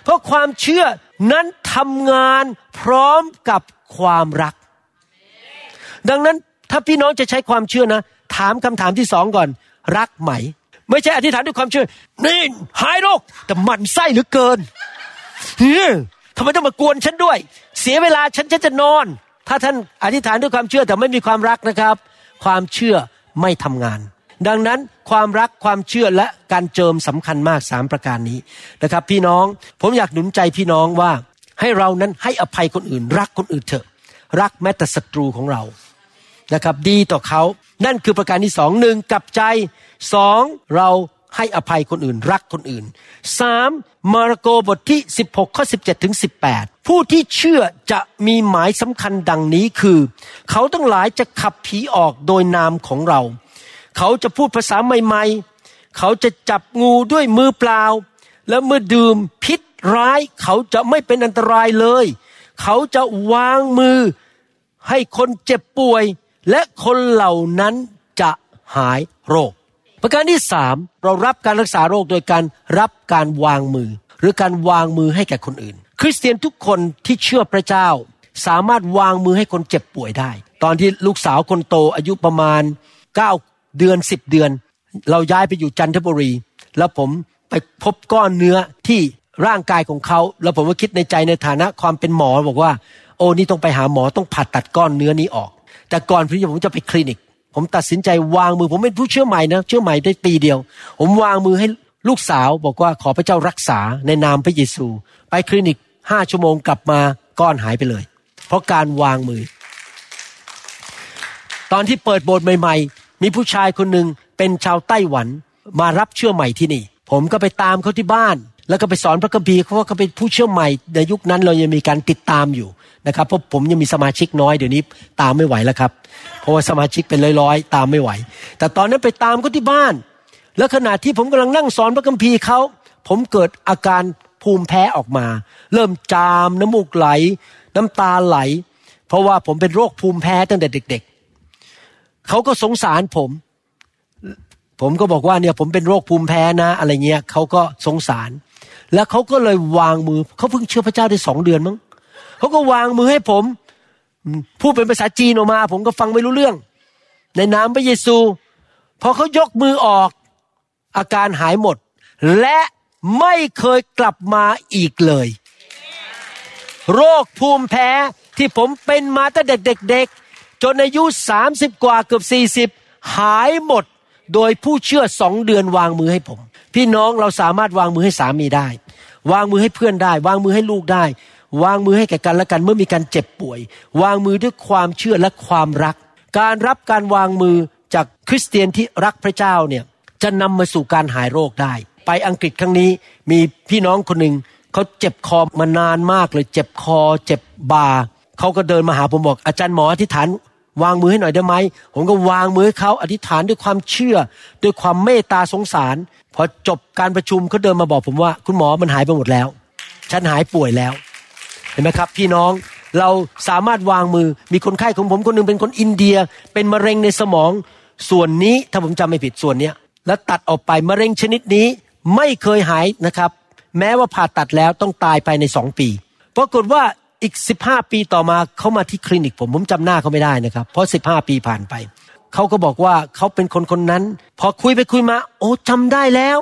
เพราะความเชื่อนั้นทำงานพร้อมกับ ความรัก ดังนั้นถ้าพี่น้องจะใช้ความเชื่อนะ ถามคำถามที่สองก่อน รักไหม ไม่ใช่อธิษฐานด้วยความเชื่อ นี่หายโรคแต่หมันไส้เหลือเกินเฮ้ยทำไมต้องมากวนฉันด้วย เสียเวลาฉันฉันจะนอน ถ้าท่านอธิษฐานด้วยความเชื่อแต่ไม่มีความรักนะครับ ความเชื่อไม่ทำงาน ดังนั้นความรักความเชื่อและการเจิมสำคัญมากสามประการนี้นะครับ พี่น้องผมอยากหนุนใจพี่น้องว่า ให้เรานั้นให้อภัยคนอื่น รักคนอื่นเถอะ รักแม้แต่ศัตรูของเรานะครับ ดีต่อเขานั่นคือประการที่สองหนึ่งกลับใจสองเราให้อภัยคนอื่น รักคนอื่นสามมาระโกบทที่ 16 ข้อ 17 ถึง 18 ผู้ที่เชื่อจะมีหมายสำคัญดังนี้คือ เขาทั้งหลายจะขับผีออกโดยนามของเรา เขาจะพูดภาษาใหม่ ๆ เขาจะจับงูด้วยมือเปล่า และเมื่อดื่มพิษร้ายเขาจะไม่เป็นอันตรายเลย เขาจะวางมือให้คนเจ็บป่วย และคนเหล่านั้นจะหายโรค ประการที่สามเรารับการรักษาโรคโดยการรับการวางมือ หรือการวางมือให้แก่คนอื่น คริสเตียนทุกคนที่เชื่อพระเจ้า สามารถวางมือให้คนเจ็บป่วยได้ ตอนที่ลูกสาวคนโตอายุประมาณ9เดือน10 เดือน เราย้ายไปอยู่จันทบุรี แล้วผม ไปพบก้อนเนื้อที่ร่างกายของเขาแล้วผมก็คิดในใจในฐานะความเป็นหมอบอกว่า โอ้นี่ต้องไปหาหมอต้องผ่าตัดก้อนเนื้อนี้ออก แต่ก่อนที่ผมจะไปคลินิก ผมตัดสินใจวางมือ ผมเป็นผู้เชื่อใหม่นะเชื่อใหม่ได้ปีเดียว ผมวางมือให้ลูกสาวบอกว่าขอพระเจ้ารักษาในนามพระเยซู ไปคลินิกห้าชั่วโมงกลับมาก้อนหายไปเลย เพราะการวางมือ ตอนที่เปิดโบสถ์ใหม่ ๆ มีผู้ชายคนหนึ่งเป็นชาวไต้หวันมารับเชื่อใหม่ที่นี่ ผมก็ไปตามเขาที่บ้าน แล้วก็ไปสอนพระคัมภีร์เพราะว่าเขาเป็นผู้เชื่อใหม่ในยุคนั้นเรายังมีการติดตามอยู่นะครับเพราะผมยังมีสมาชิกน้อยเดี๋ยวนี้ตามไม่ไหวแล้วครับเพราะว่าสมาชิกเป็นร้อยๆ ตามไม่ไหว แต่ตอนนั้นไปตามเขาที่บ้าน แล้วขณะที่ผมกำลังนั่งสอนพระคัมภีร์เขาผมเกิดอาการภูมิแพ้ออกมา เริ่มจามน้ำมูกไหล น้ำตาไหล เพราะว่าผมเป็นโรคภูมิแพ้ตั้งแต่เด็ก ๆเขาก็สงสารผม ผมก็บอกว่าเนี่ยผมเป็นโรคภูมิแพ้นะ อะไรเงี้ยเขาก็สงสาร แล้วเขาก็เลยวางมือเขาเพิ่งเชื่อพระเจ้าได้สองเดือนมั้งเขาก็วางมือให้ผมพูดเป็นภาษาจีนออกมา ผมก็ฟังไม่รู้เรื่อง ในนามพระเยซู พอเขายกมือออกอาการหายหมด และไม่เคยกลับมาอีกเลย โรคภูมิแพ้ที่ผมเป็นมาตั้งแต่เด็กๆจนอายุสามสิบกว่าเกือบสี่สิบหายหมด โดยผู้เชื่อสองเดือนวางมือให้ผม พี่น้องเราสามารถวางมือให้สามีได้ วางมือให้เพื่อนได้ วางมือให้ลูกได้ วางมือให้แก่กันและกันเมื่อมีการเจ็บป่วย วางมือด้วยความเชื่อและความรัก การรับการวางมือจากคริสเตียนที่รักพระเจ้าเนี่ยจะนำมาสู่การหายโรคได้ ไปอังกฤษครั้งนี้มีพี่น้องคนหนึ่งเขาเจ็บคอมานานมากเลย เจ็บคอ เจ็บบ่าเขาก็เดินมาหาผมบอกอาจารย์หมออธิษฐาน วางมือให้หน่อยได้ไหม ผมก็วางมือให้เขาอธิษฐานด้วยความเชื่อ ด้วยความเมตตาสงสาร พอจบการประชุมเขาเดินมาบอกผมว่า คุณหมอมันหายไปหมดแล้ว ฉันหายป่วยแล้ว เห็นไหมครับ พี่น้องเราสามารถวางมือมีคนไข้ของผมคนหนึงเป็นคนอินเดีย เป็นมะเร็งในสมองส่วนนี้ถ้าผมจำไม่ผิดส่วนเนี้ยแล้วตัดออกไปมะเร็งชนิดนี้ไม่เคยหายนะครับ แม้ว่าผ่าตัดแล้วต้องตายไปในสองปี ปรากฏว่า อีกสิบห้าปีต่อมาเขามาที่คลินิกผมผมจำหน้าเขาไม่ได้นะครับ เพราะสิบห้าปีผ่านไปเขาก็บอกว่าเขาเป็นคนคนนั้น พอคุยไปคุยมา โอ้จำได้แล้ว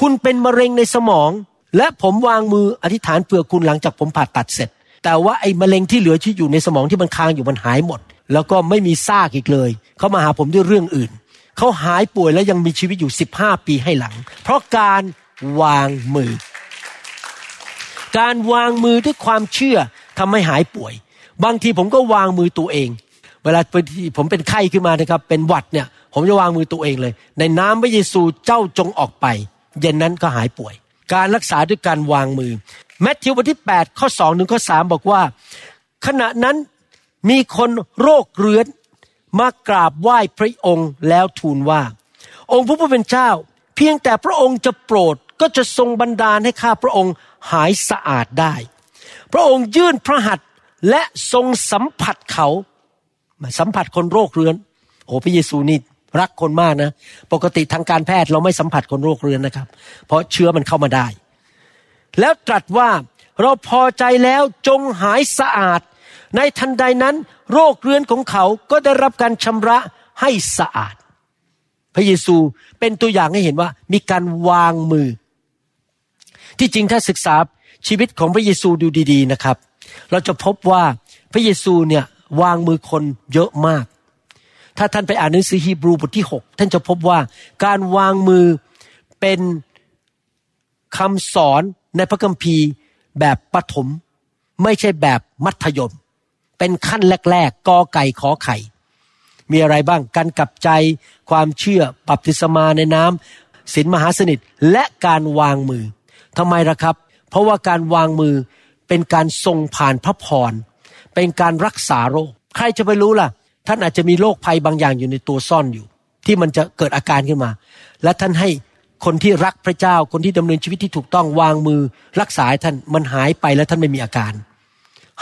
คุณเป็นมะเร็งในสมอง และผมวางมืออธิษฐานเผื่อคุณหลังจากผมผ่าตัดเสร็จ แต่ว่าไอ้มะเร็งที่เหลือที่อยู่ในสมองที่มันค้างอยู่มันหายหมด แล้วก็ไม่มีซากอีกเลยเขามาหาผมด้วยเรื่องอื่นเขาหายป่วยแล้วยังมีชีวิตอยู่สิบห้าปีให้หลัง เพราะการวางมือ การวางมือด้วยความเชื่อ ทำให้หายป่วย บางทีผมก็วางมือตัวเอง เวลาผมเป็นไข้ขึ้นมานะครับ เป็นหวัดเนี่ย ผมจะวางมือตัวเองเลย ในน้ำพระเยซูเจ้าจงออกไป เย็นนั้นก็หายป่วย การรักษาด้วยการวางมือแมทธิวบทที่ 8 ข้อ2ถึงข้อ3บอกว่า ขณะนั้นมีคนโรคเรื้อนมากราบไหว้พระองค์แล้วทูลว่า องค์พระผู้เป็นเจ้า เพียงแต่พระองค์จะโปรดก็จะทรงบันดาลให้ข้าพระองค์หายสะอาดได้ พระองค์ยื่นพระหัตถ์และทรงสัมผัสเขาสัมผัสคนโรคเรื้อน โอ้พระเยซูนี่รักคนมากนะ ปกติทางการแพทย์เราไม่สัมผัสคนโรคเรื้อนนะครับ เพราะเชื้อมันเข้ามาได้ แล้วตรัสว่าเราพอใจแล้วจงหายสะอาด ในทันใดนั้น โรคเรื้อนของเขาก็ได้รับการชำระให้สะอาด พระเยซูเป็นตัวอย่างให้เห็นว่ามีการวางมือ ที่จริงถ้าศึกษา ชีวิตของพระเยซูดูดี ๆนะครับ เราจะพบว่าพระเยซูเนี่ยวางมือคนเยอะมาก ถ้าท่านไปอ่านหนังสือฮีบรูบทที่ 6 ท่านจะพบว่าการวางมือเป็นคำสอนในพระคัมภีร์แบบปฐมไม่ใช่แบบมัธยม เป็นขั้นแรกๆกอไก่ขอไข่ มีอะไรบ้างการกลับใจความเชื่อบัพติศมาในน้ำศีลมหาสนิทและการวางมือทำไมล่ะครับ เพราะว่าการวางมือเป็นการทรงผ่านพระพร เป็นการรักษาโรค ใครจะไปรู้ล่ะ ท่านอาจจะมีโรคภัยบางอย่างอยู่ในตัวซ่อนอยู่ ที่มันจะเกิดอาการขึ้นมา และท่านให้คนที่รักพระเจ้า คนที่ดำเนินชีวิตที่ถูกต้องวางมือ รักษาท่านมันหายไปแล้วท่านไม่มีอาการ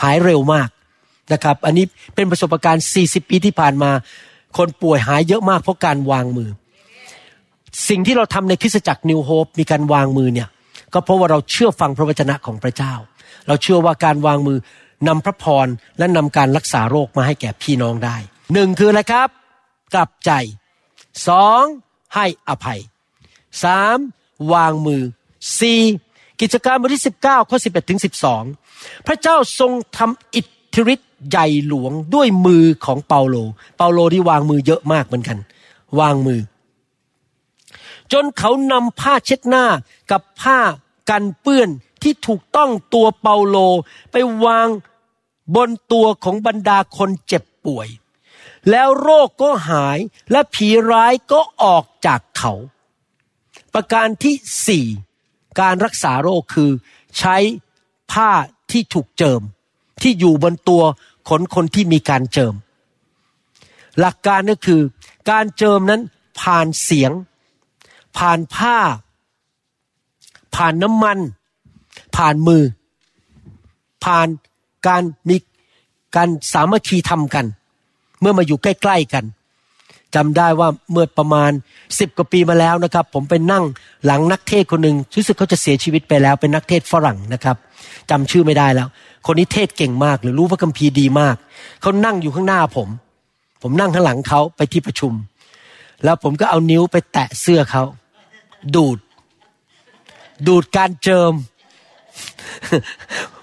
หายเร็วมากนะครับ อันนี้เป็นประสบการณ์ 40 ปีที่ผ่านมา คนป่วยหายเยอะมากเพราะการวางมือ สิ่งที่เราทำในคริสตจักรนิวโฮปมีการวางมือเนี่ย ก็เพราะว่าเราเชื่อฟังพระวจนะของพระเจ้า เราเชื่อว่าการวางมือนำพระพรและนำการรักษาโรคมาให้แก่พี่น้องได้หนึ่งคืออะไรครับ กลับใจสองให้อภัยสามวางมือสี่กิจการบทที่สิบเก้าข้อสิบเอ็ดถึงสิบสองพระเจ้าทรงทำอิทธิฤทธิ์ใหญ่หลวงด้วยมือของเปาโล เปาโลที่วางมือเยอะมากเหมือนกัน วางมือ จนเขานำผ้าเช็ดหน้ากับผ้ากันเปื้อนที่ถูกต้องตัวเปาโลไปวางบนตัวของบรรดาคนเจ็บป่วย แล้วโรคก็หายและผีร้ายก็ออกจากเขา ประการที่สี่การรักษาโรคคือใช้ผ้าที่ถูกเจิม ที่อยู่บนตัวขนคนที่มีการเจิม หลักการก็คือ การเจิมนั้นผ่านเสียง ผ่านผ้า ผ่านน้ำมัน ผ่านมือ ผ่านการมีการสามัคคีทำกัน เมื่อมาอยู่ใกล้ ๆกันจำได้ว่าเมื่อประมาณสิบกว่าปีมาแล้วนะครับ ผมไปนั่งหลังนักเทศคนหนึ่งรู้สึกเขาจะเสียชีวิตไปแล้ว เป็นนักเทศฝรั่งนะครับจำชื่อไม่ได้แล้ว คนนี้เทศเก่งมากหรือรู้พระคัมภีร์ดีมากเขานั่งอยู่ข้างหน้าผม ผมนั่งข้างหลังเขาไปที่ประชุม แล้วผมก็เอานิ้วไปแตะเสื้อเขา ดูด ดูดการเจิม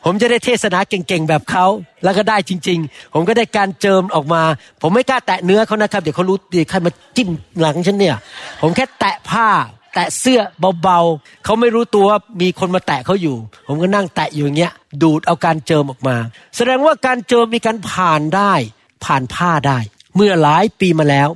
ผมจะได้เทศนาเก่งๆแบบเขาแล้วก็ได้จริง ๆ ผมก็ได้การเจิมออกมา ผมไม่กล้าแตะเนื้อเขานะครับ เดี๋ยวเขารู้ดีใครมาจิ้มหลังฉันเนี่ย ผมแค่แตะผ้า แตะเสื้อเบาๆเขาไม่รู้ตัวว่ามีคนมาแตะเขาอยู่ ผมก็นั่งแตะอยู่อย่างเงี้ย ดูดเอาการเจิมออกมา แสดงว่าการเจิมมีการผ่านได้ ผ่านผ้าได้ เมื่อหลายปีมาแล้ว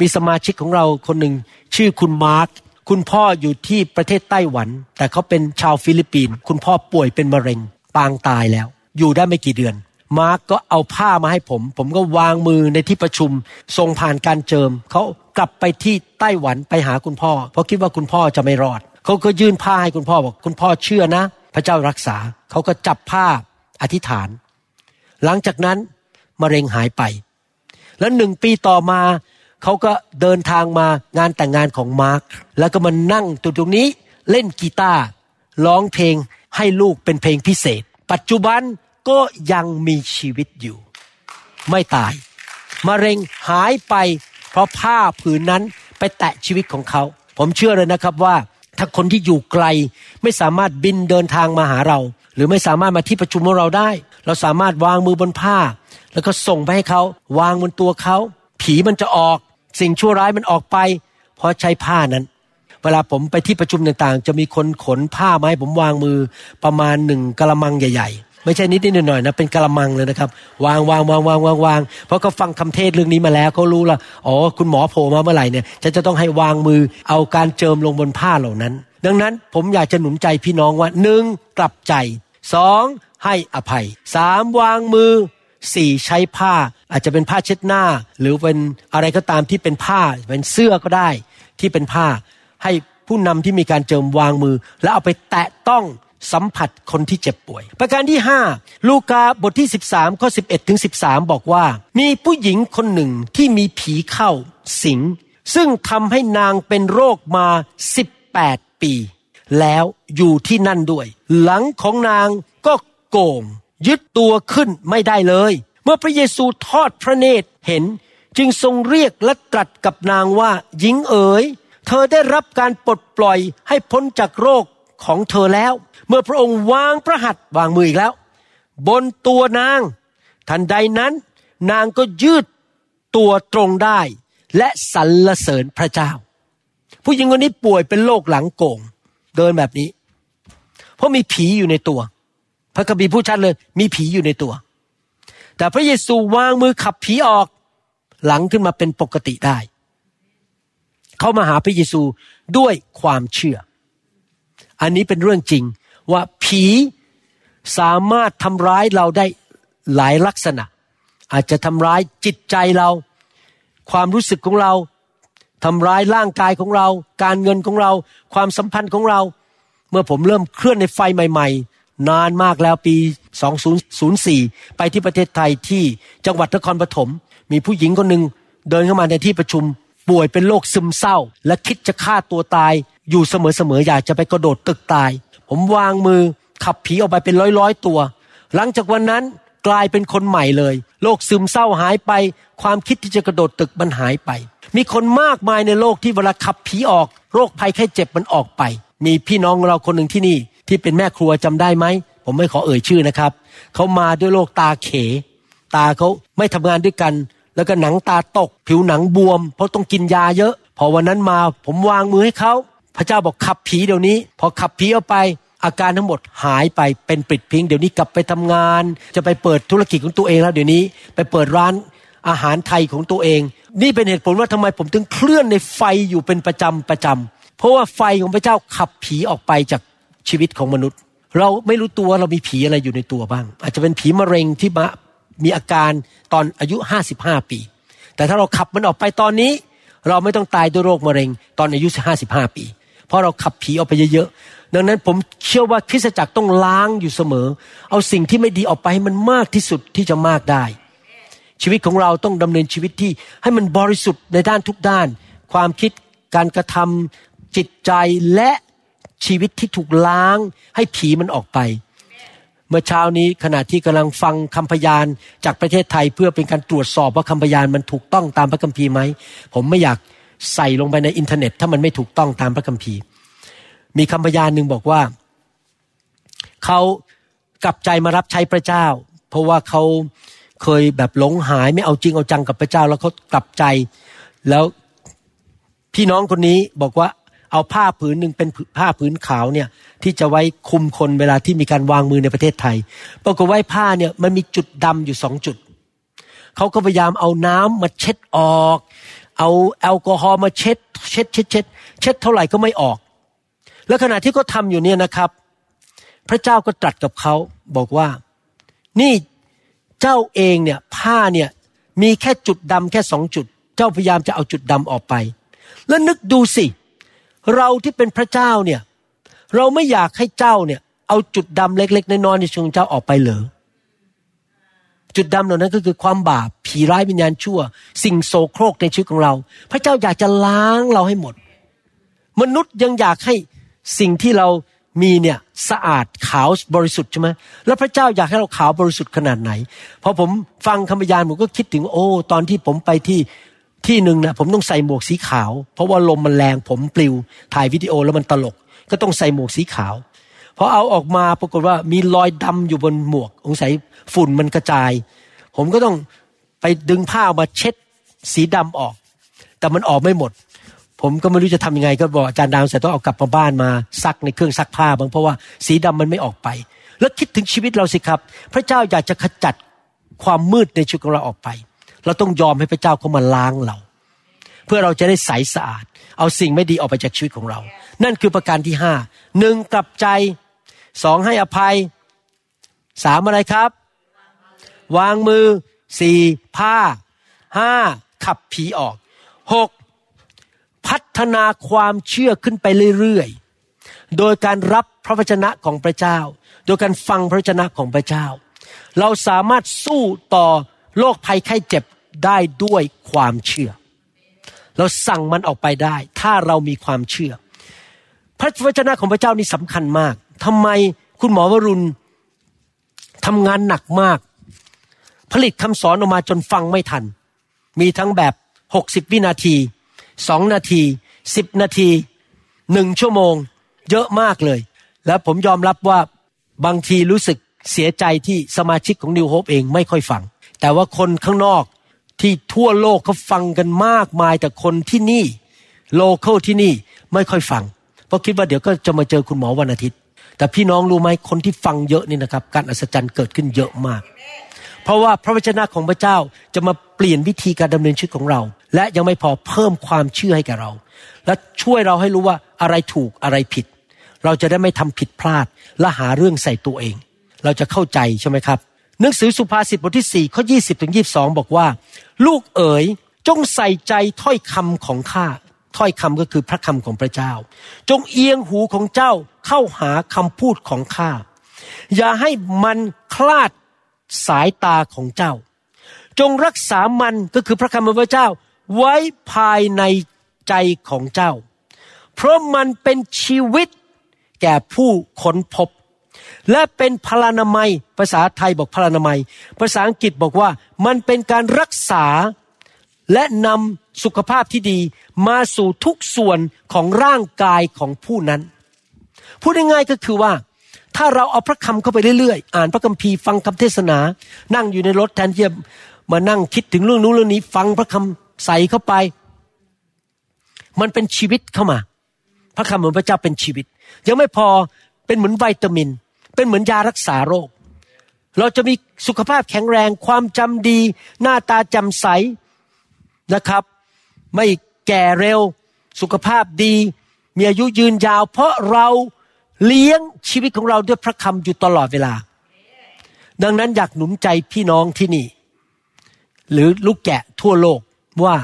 มีสมาชิกของเราคนหนึ่งชื่อคุณมาร์ค คุณพ่ออยู่ที่ประเทศไต้หวัน แต่เขาเป็นชาวฟิลิปปินส์คุณพ่อป่วยเป็นมะเร็งปางตายแล้ว อยู่ได้ไม่กี่เดือน มาร์กก็เอาผ้ามาให้ผม ผมก็วางมือในที่ประชุมส่งผ่านการเจิมเขากลับไปที่ไต้หวันไปหาคุณพ่อ เพราะคิดว่าคุณพ่อจะไม่รอดเขาก็ยื่นผ้าให้คุณพ่อบอกคุณพ่อเชื่อนะ พระเจ้ารักษาเขาก็จับผ้าอธิษฐาน หลังจากนั้นมะเร็งหายไป แล้วหนึ่งปีต่อมา เขาก็เดินทางมางานแต่งงานของมาร์คแล้วก็มานั่งตรงนี้เล่นกีตาร์ร้องเพลงให้ลูกเป็นเพลงพิเศษ ปัจจุบันก็ยังมีชีวิตอยู่ ไม่ตายมะเร็งหายไป เพราะผ้าผืนนั้นไปแตะชีวิตของเขา ผมเชื่อเลยนะครับว่า ถ้าคนที่อยู่ไกลไม่สามารถบินเดินทางมาหาเรา หรือไม่สามารถมาที่ประชุมของเราได้ เราสามารถวางมือบนผ้า แล้วก็ส่งไปให้เขา วางบนตัวเขา ผีมันจะออก สิ่งชั่วร้ายมันออกไป เพราะใช้ผ้านั้น เวลาผมไปที่ประชุมต่างๆ จะมีคนขนผ้ามาให้ผมวางมือประมาณหนึ่งกะมังใหญ่ ๆ ไม่ใช่นิดนิดหน่อยๆนะเป็นกะมังเลยนะครับ วางวางวางวางวางวางเพราะเขาฟังคำเทศเรื่องนี้มาแล้วเขารู้ละอ๋อคุณหมอโผล่มาเมื่อไหร่เนี่ยจะจะต้องให้วางมือเอาการเจิมลงบนผ้าเหล่านั้น ดังนั้นผมอยากจะหนุนใจพี่น้องว่าหนึ่งกลับใจสองให้อภัยสามวางมือสี่ใช้ผ้า อาจจะเป็นผ้าเช็ดหน้า หรือเป็นอะไรก็ตามที่เป็นผ้าเป็นเสื้อก็ได้ที่เป็นผ้า ให้ผู้นำที่มีการเจิมวางมือ แล้วเอาไปแตะต้องสัมผัสคนที่เจ็บป่วย ประการที่ 5 ลูกาบทที่ 13 ข้อ 11 ถึง 13 บอกว่า มีผู้หญิงคนหนึ่งที่มีผีเข้าสิง ซึ่งทำให้นางเป็นโรคมา 18 ปี แล้วอยู่ที่นั่นด้วย หลังของนางก็โก่งยึดตัวขึ้นไม่ได้เลย เมื่อพระเยซูทอดพระเนตรเห็นจึงทรงเรียกและตรัสกับนางว่าหญิงเอ๋ย เธอได้รับการปลดปล่อยให้พ้นจากโรคของเธอแล้ว เมื่อพระองค์วางพระหัตถ์วางมืออีกแล้ว บนตัวนาง ทันใดนั้น นางก็ยืดตัวตรงได้ และสรรเสริญพระเจ้า ผู้หญิงคนนี้ป่วยเป็นโรคหลังโกงเดินแบบนี้ เพราะมีผีอยู่ในตัว พระคัมภีร์พูดชัดเลย มีผีอยู่ในตัว แต่พระเยซูวางมือขับผีออกหลังขึ้นมาเป็นปกติได้ เขามาหาพระเยซูด้วยความเชื่อ อันนี้เป็นเรื่องจริงว่าผีสามารถทำร้ายเราได้หลายลักษณะ อาจจะทำร้ายจิตใจเรา ความรู้สึกของเราทำร้ายร่างกายของเรา การเงินของเรา ความสัมพันธ์ของเรา เมื่อผมเริ่มเคลื่อนในไฟใหม่ๆ นานมากแล้วปี 2004 ไปที่ประเทศไทยที่จังหวัดนครปฐมมีผู้หญิงคนหนึ่งเดินเข้ามาในที่ประชุม ป่วยเป็นโรคซึมเศร้า และคิดจะฆ่าตัวตาย อยู่เสมอๆอยากจะไปกระโดดตึกตาย ผมวางมือขับผีออกไปเป็นร้อยๆตัว หลังจากวันนั้นกลายเป็นคนใหม่เลยโรคซึมเศร้าหายไป ความคิดที่จะกระโดดตึกมันหายไป มีคนมากมายในโลกที่เวลาขับผีออก โรคภัยแค่เจ็บมันออกไป มีพี่น้องเราคนหนึ่งที่นี่ ที่เป็นแม่ครัวจำได้ไหม ผมไม่ขอเอ่ยชื่อนะครับ เขามาด้วยโรคตาเข ตาเขาไม่ทำงานด้วยกัน แล้วก็หนังตาตก ผิวหนังบวม เพราะต้องกินยาเยอะ พอวันนั้นมาผมวางมือให้เขา พระเจ้าบอกขับผีเดี๋ยวนี้ พอขับผีออกไป อาการทั้งหมดหายไปเป็นปิดพิง เดี๋ยวนี้กลับไปทำงาน จะไปเปิดธุรกิจของตัวเองแล้วเดี๋ยวนี้ ไปเปิดร้านอาหารไทยของตัวเอง นี่เป็นเหตุผลว่าทำไมผมถึงเคลื่อนในไฟอยู่เป็นประจำประจำเพราะว่าไฟของพระเจ้าขับผีออกไปจาก ชีวิตของมนุษย์ เราไม่รู้ตัวเรามีผีอะไรอยู่ในตัวบ้าง อาจจะเป็นผีมะเร็งที่มามีอาการตอนอายุห้าสิบห้าปี แต่ถ้าเราขับมันออกไปตอนนี้ เราไม่ต้องตายด้วยโรคมะเร็ง ตอนอายุห้าสิบห้าปี เพราะเราขับผีออกไปเยอะๆดังนั้นผมเชื่อว่าคริสตจักรต้องล้างอยู่เสมอ เอาสิ่งที่ไม่ดีออกไปให้มันมากที่สุดที่จะมากได้ ชีวิตของเราต้องดำเนินชีวิตที่ให้มันบริสุทธิ์ในด้านทุกด้าน ความคิดการกระทำจิตใจและ ชีวิตที่ถูกล้างให้ผีมันออกไป เมื่อเช้านี้ขณะที่กำลังฟังคำพยานจากประเทศไทยเพื่อเป็นการตรวจสอบว่าคำพยานมันถูกต้องตามพระคัมภีร์ไหมผมไม่อยากใส่ลงไปในอินเทอร์เน็ต ถ้ามันไม่ถูกต้องตามพระคัมภีร์ มีคำพยานหนึ่งบอกว่าเขากลับใจมารับใช้พระเจ้า เพราะว่าเขาเคยแบบหลงหายไม่เอาจริงเอาจังกับพระเจ้า แล้วเขากลับใจแล้วพี่น้องคนนี้บอกว่า เอาผ้าผืนหนึ่งเป็นผ้าผืนขาวเนี่ยที่จะไว้คุมคนเวลาที่มีการวางมือในประเทศไทย ปรากฏว่าผ้าเนี่ยมันมีจุดดำอยู่สองจุด เขาก็พยายามเอาน้ำมาเช็ดออก เอาแอลกอฮอล์มาเช็ด เช็ดเช็ดเช็ดเช็ดเท่าไหร่ก็ไม่ออก แล้วขณะที่เขาทาอยู่เนี่ยนะครับ พระเจ้าก็ตรัสกับเขาบอกว่า นี่เจ้าเองเนี่ยผ้าเนี่ยมีแค่จุดดำแค่สองจุด เจ้าพยายามจะเอาจุดดำออกไป แล้วนึกดูสิ เราที่เป็นพระเจ้าเนี่ย เราไม่อยากให้เจ้าเนี่ย เอาจุดดำเล็ก ๆน้อยๆในชีวิตของเจ้าออกไปเหรอจุดดำเหล่านั้นก็คือความบาปผีร้ายวิญญาณชั่ว สิ่งโสโครกในชีวิตของเรา พระเจ้าอยากจะล้างเราให้หมด มนุษย์ยังอยากให้สิ่งที่เรามีเนี่ยสะอาดขาวบริสุทธิ์ใช่ไหมแล้วพระเจ้าอยากให้เราขาวบริสุทธิ์ขนาดไหนพอผมฟังคำพยานผมก็คิดถึงโอ้ ตอนที่ผมไปที่ ที่หนึ่งนะผมต้องใส่หมวกสีขาว เพราะว่าลมมันแรงผมปลิวถ่ายวิดีโอแล้วมันตลก ก็ต้องใส่หมวกสีขาวพอเอาออกมาปรากฏว่ามีรอยดำอยู่บนหมวกสงสัยฝุ่นมันกระจาย ผมก็ต้องไปดึงผ้ามาเช็ดสีดำออก แต่มันออกไม่หมด ผมก็ไม่รู้จะทำยังไง ก็บอกอาจารย์ดาวเสร็จต้องเอากลับมาบ้านมาซักในเครื่องซักผ้าบางเพราะว่าสีดำมันไม่ออกไป แล้วคิดถึงชีวิตเราสิครับ พระเจ้าอยากจะขจัดความมืดในชีวิตของเราออกไป เราต้องยอมให้พระเจ้าเขามาล้างเรา เพื่อเราจะได้ใสสะอาด เอาสิ่งไม่ดีออกไปจากชีวิตของเรา นั่นคือประการที่ห้าหนึ่งกลับใจสองให้อภัยสามอะไรครับ วางมือสี่ผ้าห้าขับผีออกหกพัฒนาความเชื่อขึ้นไปเรื่อยๆ โดยการรับพระวจนะของพระเจ้า โดยการฟังพระวจนะของพระเจ้า เราสามารถสู้ต่อโรคภัยไข้เจ็บ ได้ด้วยความเชื่อ เราสั่งมันออกไปได้ ถ้าเรามีความเชื่อ พระวจนะของพระเจ้านี่สำคัญมากทำไมคุณหมอวรุณทำงานหนักมาก ผลิตคำสอนออกมาจนฟังไม่ทัน มีทั้งแบบหกสิบวินาทีสองนาทีสิบนาทีหนึ่งชั่วโมง เยอะมากเลย แล้วผมยอมรับว่าบางทีรู้สึกเสียใจที่สมาชิกของนิวโฮปเองไม่ค่อยฟัง แต่ว่าคนข้างนอก ที่ทั่วโลกเขาฟังกันมากมายแต่คนที่นี่โลเคอลที่นี่ไม่ค่อยฟัง เพราะคิดว่าเดี๋ยวก็จะมาเจอคุณหมอวันอาทิตย์ แต่พี่น้องรู้ไหมคนที่ฟังเยอะนี่นะครับ การอัศจรรย์เกิดขึ้นเยอะมาก เพราะว่าพระวจนะของพระเจ้าจะมาเปลี่ยนวิธีการดำเนินชีวิตของเรา และยังไม่พอเพิ่มความเชื่อให้แก่เรา และช่วยเราให้รู้ว่าอะไรถูกอะไรผิด เราจะได้ไม่ทำผิดพลาดและหาเรื่องใส่ตัวเอง เราจะเข้าใจใช่ไหมครับ หนังสือสุภาษิตบทที่4ข้อ20ถึง22 บอกว่า ลูกเอ๋ยจงใส่ใจถ้อยคำของข้าถ้อยคำก็คือพระคำของพระเจ้า จงเอียงหูของเจ้าเข้าหาคำพูดของข้าอย่าให้มันคลาดสายตาของเจ้า จงรักษามันก็คือพระคำของพระเจ้า ไว้ภายในใจของเจ้า เพราะมันเป็นชีวิตแก่ผู้ค้นพบ และเป็นพลานามัย ภาษาไทยบอกพลานามัย ภาษาอังกฤษบอกว่ามันเป็นการรักษาและนำสุขภาพที่ดีมาสู่ทุกส่วนของร่างกายของผู้นั้น พูดง่ายๆก็คือว่า ถ้าเราเอาพระคำเข้าไปเรื่อยๆ อ่านพระคัมภีร์ฟังคำเทศนา นั่งอยู่ในรถแทนที่จะมานั่งคิดถึงเรื่องนู้นเรื่องนี้ ฟังพระคำใส่เข้าไป มันเป็นชีวิตเข้ามา พระคำของพระเจ้าเป็นชีวิต ยังไม่พอเป็นเหมือนวิตามิน เป็นเหมือนยารักษาโรค เราจะมีสุขภาพแข็งแรง ความจำดี หน้าตาจำใสนะครับ ไม่แก่เร็ว สุขภาพดี มีอายุยืนยาว เพราะเราเลี้ยงชีวิตของเราด้วยพระคำอยู่ตลอดเวลา ดังนั้นอยากหนุนใจพี่น้องที่นี่ หรือลูกแกะทั่วโลกว่า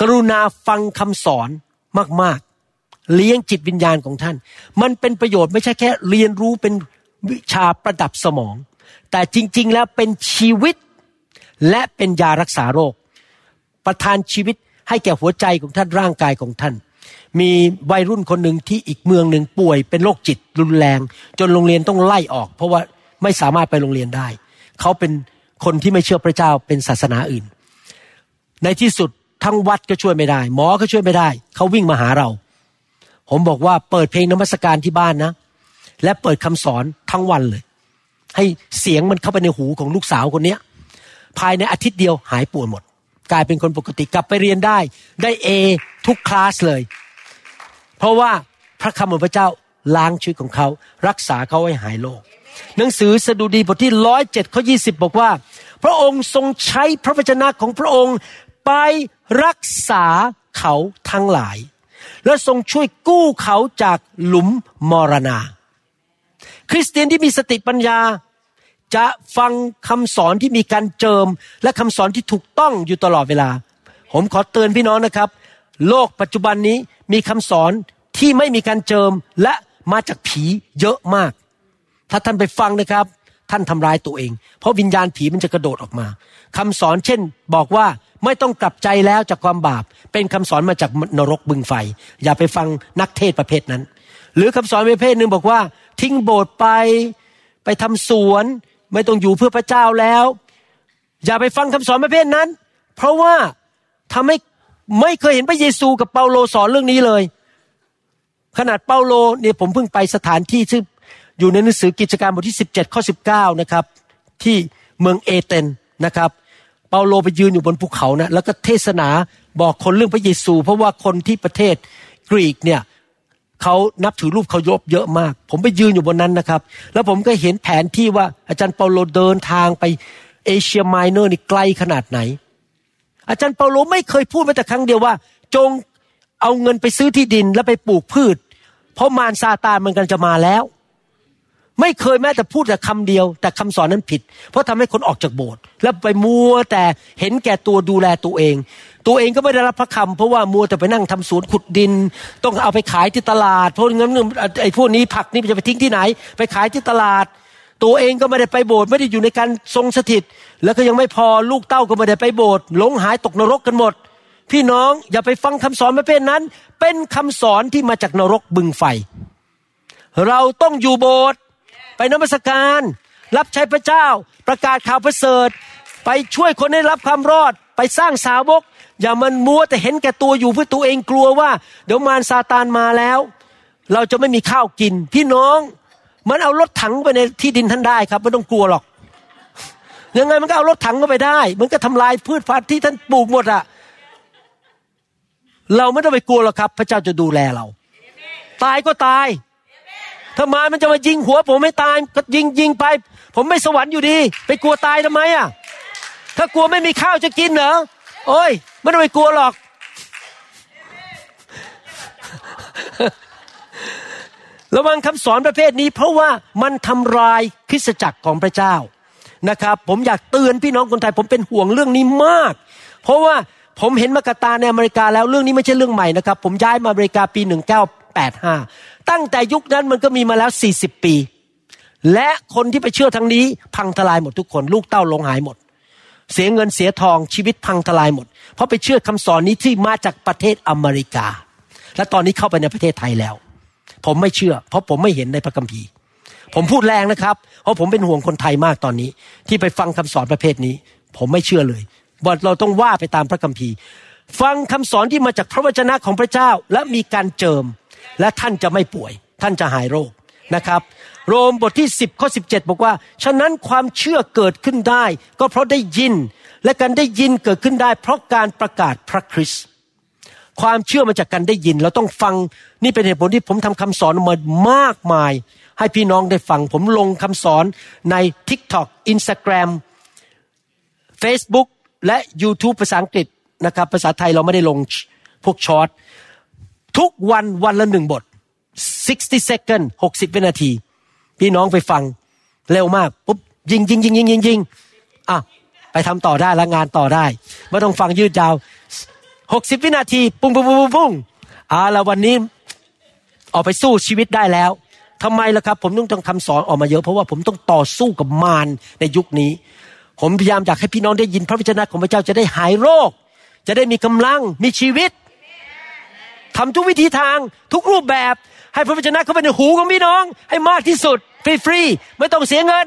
กรุณาฟังคำสอนมาก เลี้ยงจิตวิญญาณของท่าน มันเป็นประโยชน์ไม่ใช่แค่ เรียนรู้เป็นวิชาประดับสมอง แต่จริง ๆ แล้วเป็นชีวิตและเป็นยารักษาโรค ประทานชีวิตให้แก่หัวใจของท่านร่างกายของท่าน มีวัยรุ่นคนหนึ่งที่อีกเมืองหนึ่งป่วยเป็นโรคจิตรุนแรง จนโรงเรียนต้องไล่ออก เพราะว่าไม่สามารถไปโรงเรียนได้ เขาเป็นคนที่ไม่เชื่อพระเจ้าเป็นศาสนาอื่น ในที่สุดทั้งวัดก็ช่วยไม่ได้ หมอก็ช่วยไม่ได้ เขาวิ่งมาหาเรา ผมบอกว่าเปิดเพลงนมัสการที่บ้านนะ และเปิดคำสอนทั้งวันเลย ให้เสียงมันเข้าไปในหูของลูกสาวคนเนี้ย ภายในอาทิตย์เดียวหายป่วยหมด กลายเป็นคนปกติกลับไปเรียนได้ ได้เอทุกคลาสเลย เพราะว่าพระคำของพระเจ้าล้างชีวิตของเขา รักษาเขาให้หายโรคหนังสือสดุดีบทที่ร้อยเจ็ดข้อยี่สิบบอกว่า พระองค์ทรงใช้พระวจนะของพระองค์ไปรักษาเขาทั้งหลาย และทรงช่วยกู้เขาจากหลุมมรณา คริสเตียนที่มีสติปัญญา จะฟังคำสอนที่มีการเจิม และคำสอนที่ถูกต้องอยู่ตลอดเวลา ผมขอเตือนพี่น้องนะครับ โลกปัจจุบันนี้มีคำสอนที่ไม่มีการเจิมและมาจากผีเยอะมาก ถ้าท่านไปฟังนะครับ ท่านทำร้ายตัวเอง เพราะวิญญาณผีมันจะกระโดดออกมาคำสอนเช่น บอกว่า ไม่ต้องกลับใจแล้วจากความบาป เป็นคำสอนมาจากนรกบึงไฟ อย่าไปฟังนักเทศประเภทนั้น หรือคำสอนประเภทหนึ่งบอกว่า ทิ้งโบสถ์ไปไปทำสวน ไม่ต้องอยู่เพื่อพระเจ้าแล้ว อย่าไปฟังคำสอนประเภทนั้น เพราะว่าทำให้ไม่เคยเห็นพระเยซูกับเปาโลสอนเรื่องนี้เลย ขนาดเปาโลเนี่ยผมเพิ่งไปสถานที่ซึ่งอยู่ในหนังสือกิจการบทที่ 17 ข้อ 19 นะครับ ที่เมืองเอเธนนะครับ เปาโลไปยืนอยู่บนภูเขานะแล้วก็เทศนาบอกคนเรื่องพระเยซู เพราะว่าคนที่ประเทศกรีกเนี่ยเขานับถือรูปเขายบเยอะมาก ผมไปยืนอยู่บนนั้นนะครับ แล้วผมก็เห็นแผนที่ว่าอาจารย์เปาโลเดินทางไปเอเชียไมเนอร์นี่ไกลขนาดไหน อาจารย์เปาโลไม่เคยพูดแม้แต่ครั้งเดียวว่า จงเอาเงินไปซื้อที่ดินแล้วไปปลูกพืช เพราะมารซาตานมันกันจะมาแล้ว ไม่เคยแม้แต่พูดแต่คำเดียว แต่คำสอนนั้นผิด เพราะทำให้คนออกจากโบสถ์แล้วไปมัวแต่เห็นแก่ตัวดูแลตัวเอง ตัวเองก็ไม่ได้รับพระคำเพราะว่ามัวแต่ไปนั่งทำสวนขุดดิน ต้องเอาไปขายที่ตลาด เพราะงั้นไอ้พวกนี้ผักนี่จะไปทิ้งที่ไหน ไปขายที่ตลาด ตัวเองก็ไม่ได้ไปโบสถ์ไม่ได้อยู่ในการทรงสถิต แล้วก็ยังไม่พอลูกเต้าก็ไม่ได้ไปโบสถ์หลงหายตกนรกกันหมด พี่น้องอย่าไปฟังคำสอนประเภทนั้น เป็นคำสอนที่มาจากนรกบึงไฟเราต้องอยู่โบสถ์ ไปนมัสการ รับใช้พระเจ้า ประกาศข่าวประเสริฐ ไปช่วยคนให้รับความรอด ไปสร้างสาวก อย่ามันมัวแต่เห็นแก่ตัวอยู่เพื่อตัวเองกลัวว่า เดี๋ยวมารซาตานมาแล้ว เราจะไม่มีข้าวกิน พี่น้อง มันเอารถถังไปในที่ดินท่านได้ครับไม่ต้องกลัวหรอกยังไงมันก็เอารถถังเข้าไปได้ มันก็ทำลายพืชพันธุ์ที่ท่านปลูกหมดอะเราไม่ต้องไปกลัวหรอกครับ พระเจ้าจะดูแลเรา ตายก็ตาย ถ้ามามันจะมายิงหัวผมไม่ตายก็ยิงยิงไป ผมไม่สวรรค์อยู่ดี ไปกลัวตายทำไมอะถ้ถ้ากลัวไม่มีข้าวจะกินเหรอโอ้ยไม่ต้องไปกลัวหรอก ระวังคำสอนประเภทนี้ เพราะว่ามันทำลายคริสตจักรของพระเจ้านะครับ ผมอยากเตือนพี่น้องคนไทย ผมเป็นห่วงเรื่องนี้มาก เพราะว่าผมเห็นมากตาในอเมริกาแล้วเรื่องนี้ไม่ใช่เรื่องใหม่นะครับ ผมย้ายมาอเมริกาปี 1985 ตั้งแต่ยุคนั้นมันก็มีมาแล้ว40ปี และคนที่ไปเชื่อทางนี้ พังทลายหมดทุกคน ลูกเต้าลงหายหมด เสียเงินเสียทองชีวิตพังทลายหมด เพราะไปเชื่อคำสอนนี้ที่มาจากประเทศอเมริกา และตอนนี้เข้าไปในประเทศไทยแล้ว ผมไม่เชื่อ เพราะผมไม่เห็นในพระคัมภีร์ ผมพูดแรงนะครับ เพราะผมเป็นห่วงคนไทยมากตอนนี้ ที่ไปฟังคำสอนประเภทนี้ ผมไม่เชื่อเลยว่าเราต้องว่าไปตามพระคัมภีร์ฟังคำสอนที่มาจากพระวจนะของพระเจ้าและมีการเจิม และท่านจะไม่ป่วย ท่านจะหายโรคนะครับ โรมบทที่ 10ข้อ17 บอกว่า ฉะนั้นความเชื่อเกิดขึ้นได้ ก็เพราะได้ยิน และการได้ยินเกิดขึ้นได้ เพราะการประกาศพระคริสต์ความเชื่อมาจากการได้ยิน เราต้องฟังนี่เป็นเหตุผลที่ผมทำคำสอนมามากมาย ให้พี่น้องได้ฟัง ผมลงคำสอนใน TikTok Instagram Facebook และ YouTube ภาษาอังกฤษนะครับ ภาษาไทยเราไม่ได้ลงพวกช็อต ทุกวันวันละหนึ่งบท 60 second 60 วินาที พี่น้องไปฟังเร็วมากปุ๊บยิงยิงยิงยิงยิงยิงอะไปทำต่อได้ล้วงานต่อได้ไม่ต้องฟังยืดยาว 60 วินาที ปุ้งปุ้งปุ้งปุ้งปุ้งอ่าแล้ววันนี้ออกไปสู้ชีวิตได้แล้วทำไมล่ะครับ ผมต้องต้องคำสอนออกมาเยอะเพราะว่าผมต้องต่อสู้กับมารในยุคนี้ ผมพยายามอยากให้พี่น้องได้ยินพระวจนะของพระเจ้าจะได้หายโรค จะได้มีกำลังมีชีวิต ทำทุกวิธีทางทุกรูปแบบ ให้พระวจนะเข้าไปในหูของพี่น้อง ให้มากที่สุดฟรีๆไม่ต้องเสียเงิน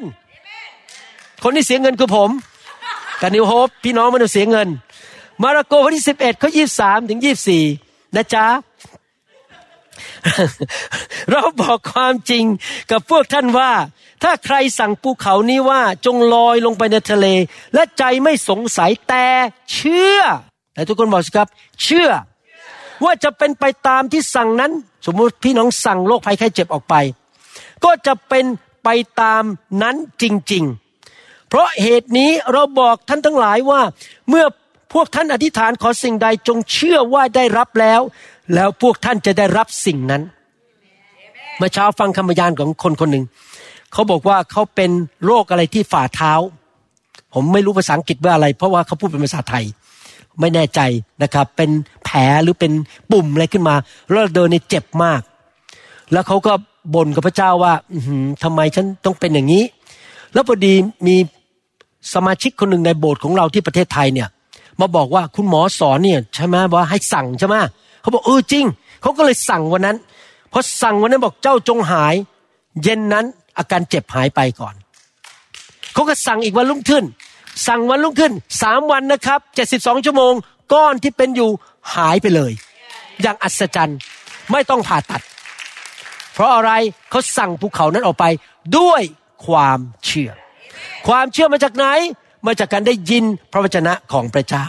คนที่เสียเงินคือผมกับนิวโฮปพี่น้องไม่ต้องเสียเงิน มาระโกบทที่สิบเอ็ดข้อยี่สามถึงยี่สี่นะจ๊ะเราบอกความจริงกับพวกท่านว่า ถ้าใครสั่งภูเขานี้ว่าจงลอยลงไปในทะเล และใจไม่สงสัยแต่เชื่อแต่ทุกคนบอกสิครับ เชื่อ ว่าจะเป็นไปตามที่สั่งนั้น สมมุติพี่น้องสั่งโรคภัยไข้เจ็บออกไป ก็จะเป็นไปตามนั้นจริง ๆ เพราะเหตุนี้เราบอกท่านทั้งหลายว่า เมื่อพวกท่านอธิษฐานขอสิ่งใดจงเชื่อว่าได้รับแล้ว แล้วพวกท่านจะได้รับสิ่งนั้นเมื่อเช้าฟังคำบรรยายของคนคนหนึ่งเขาบอกว่าเขาเป็นโรคอะไรที่ฝ่าเท้า ผมไม่รู้ภาษาอังกฤษว่าอะไร เพราะว่าเขาพูดเป็นภาษาไทย ไม่แน่ใจนะครับ เป็นแผลหรือเป็นปุ่มอะไรขึ้นมาแล้วเดินในเจ็บมาก แล้วเขาก็บ่นกับพระเจ้าว่าอือหือทำไมฉันต้องเป็นอย่างนี้ แล้วพอดีมีสมาชิกคนหนึ่งในโบสถ์ของเราที่ประเทศไทยเนี่ย มาบอกว่าคุณหมอสอนเนี่ยใช่ไหมว่าให้สั่งใช่ไหมเขาบอกเออจริงเขาก็เลยสั่งวันนั้นพอสั่งวันนั้นบอกเจ้าจงหาย เย็นนั้นอาการเจ็บหายไปก่อนเขาก็สั่งอีกวันรุ่งขึ้น สั่งวันรุ่งขึ้นสามวันนะครับเจ็ดสิบสองชั่วโมง ก้อนที่เป็นอยู่หายไปเลย อย่างอัศจรรย์ไม่ต้องผ่าตัด เพราะอะไรเขาสั่งภูเขานั้นออกไปด้วยความเชื่อ ความเชื่อมาจากไหน มาจากการได้ยินพระวจนะของพระเจ้า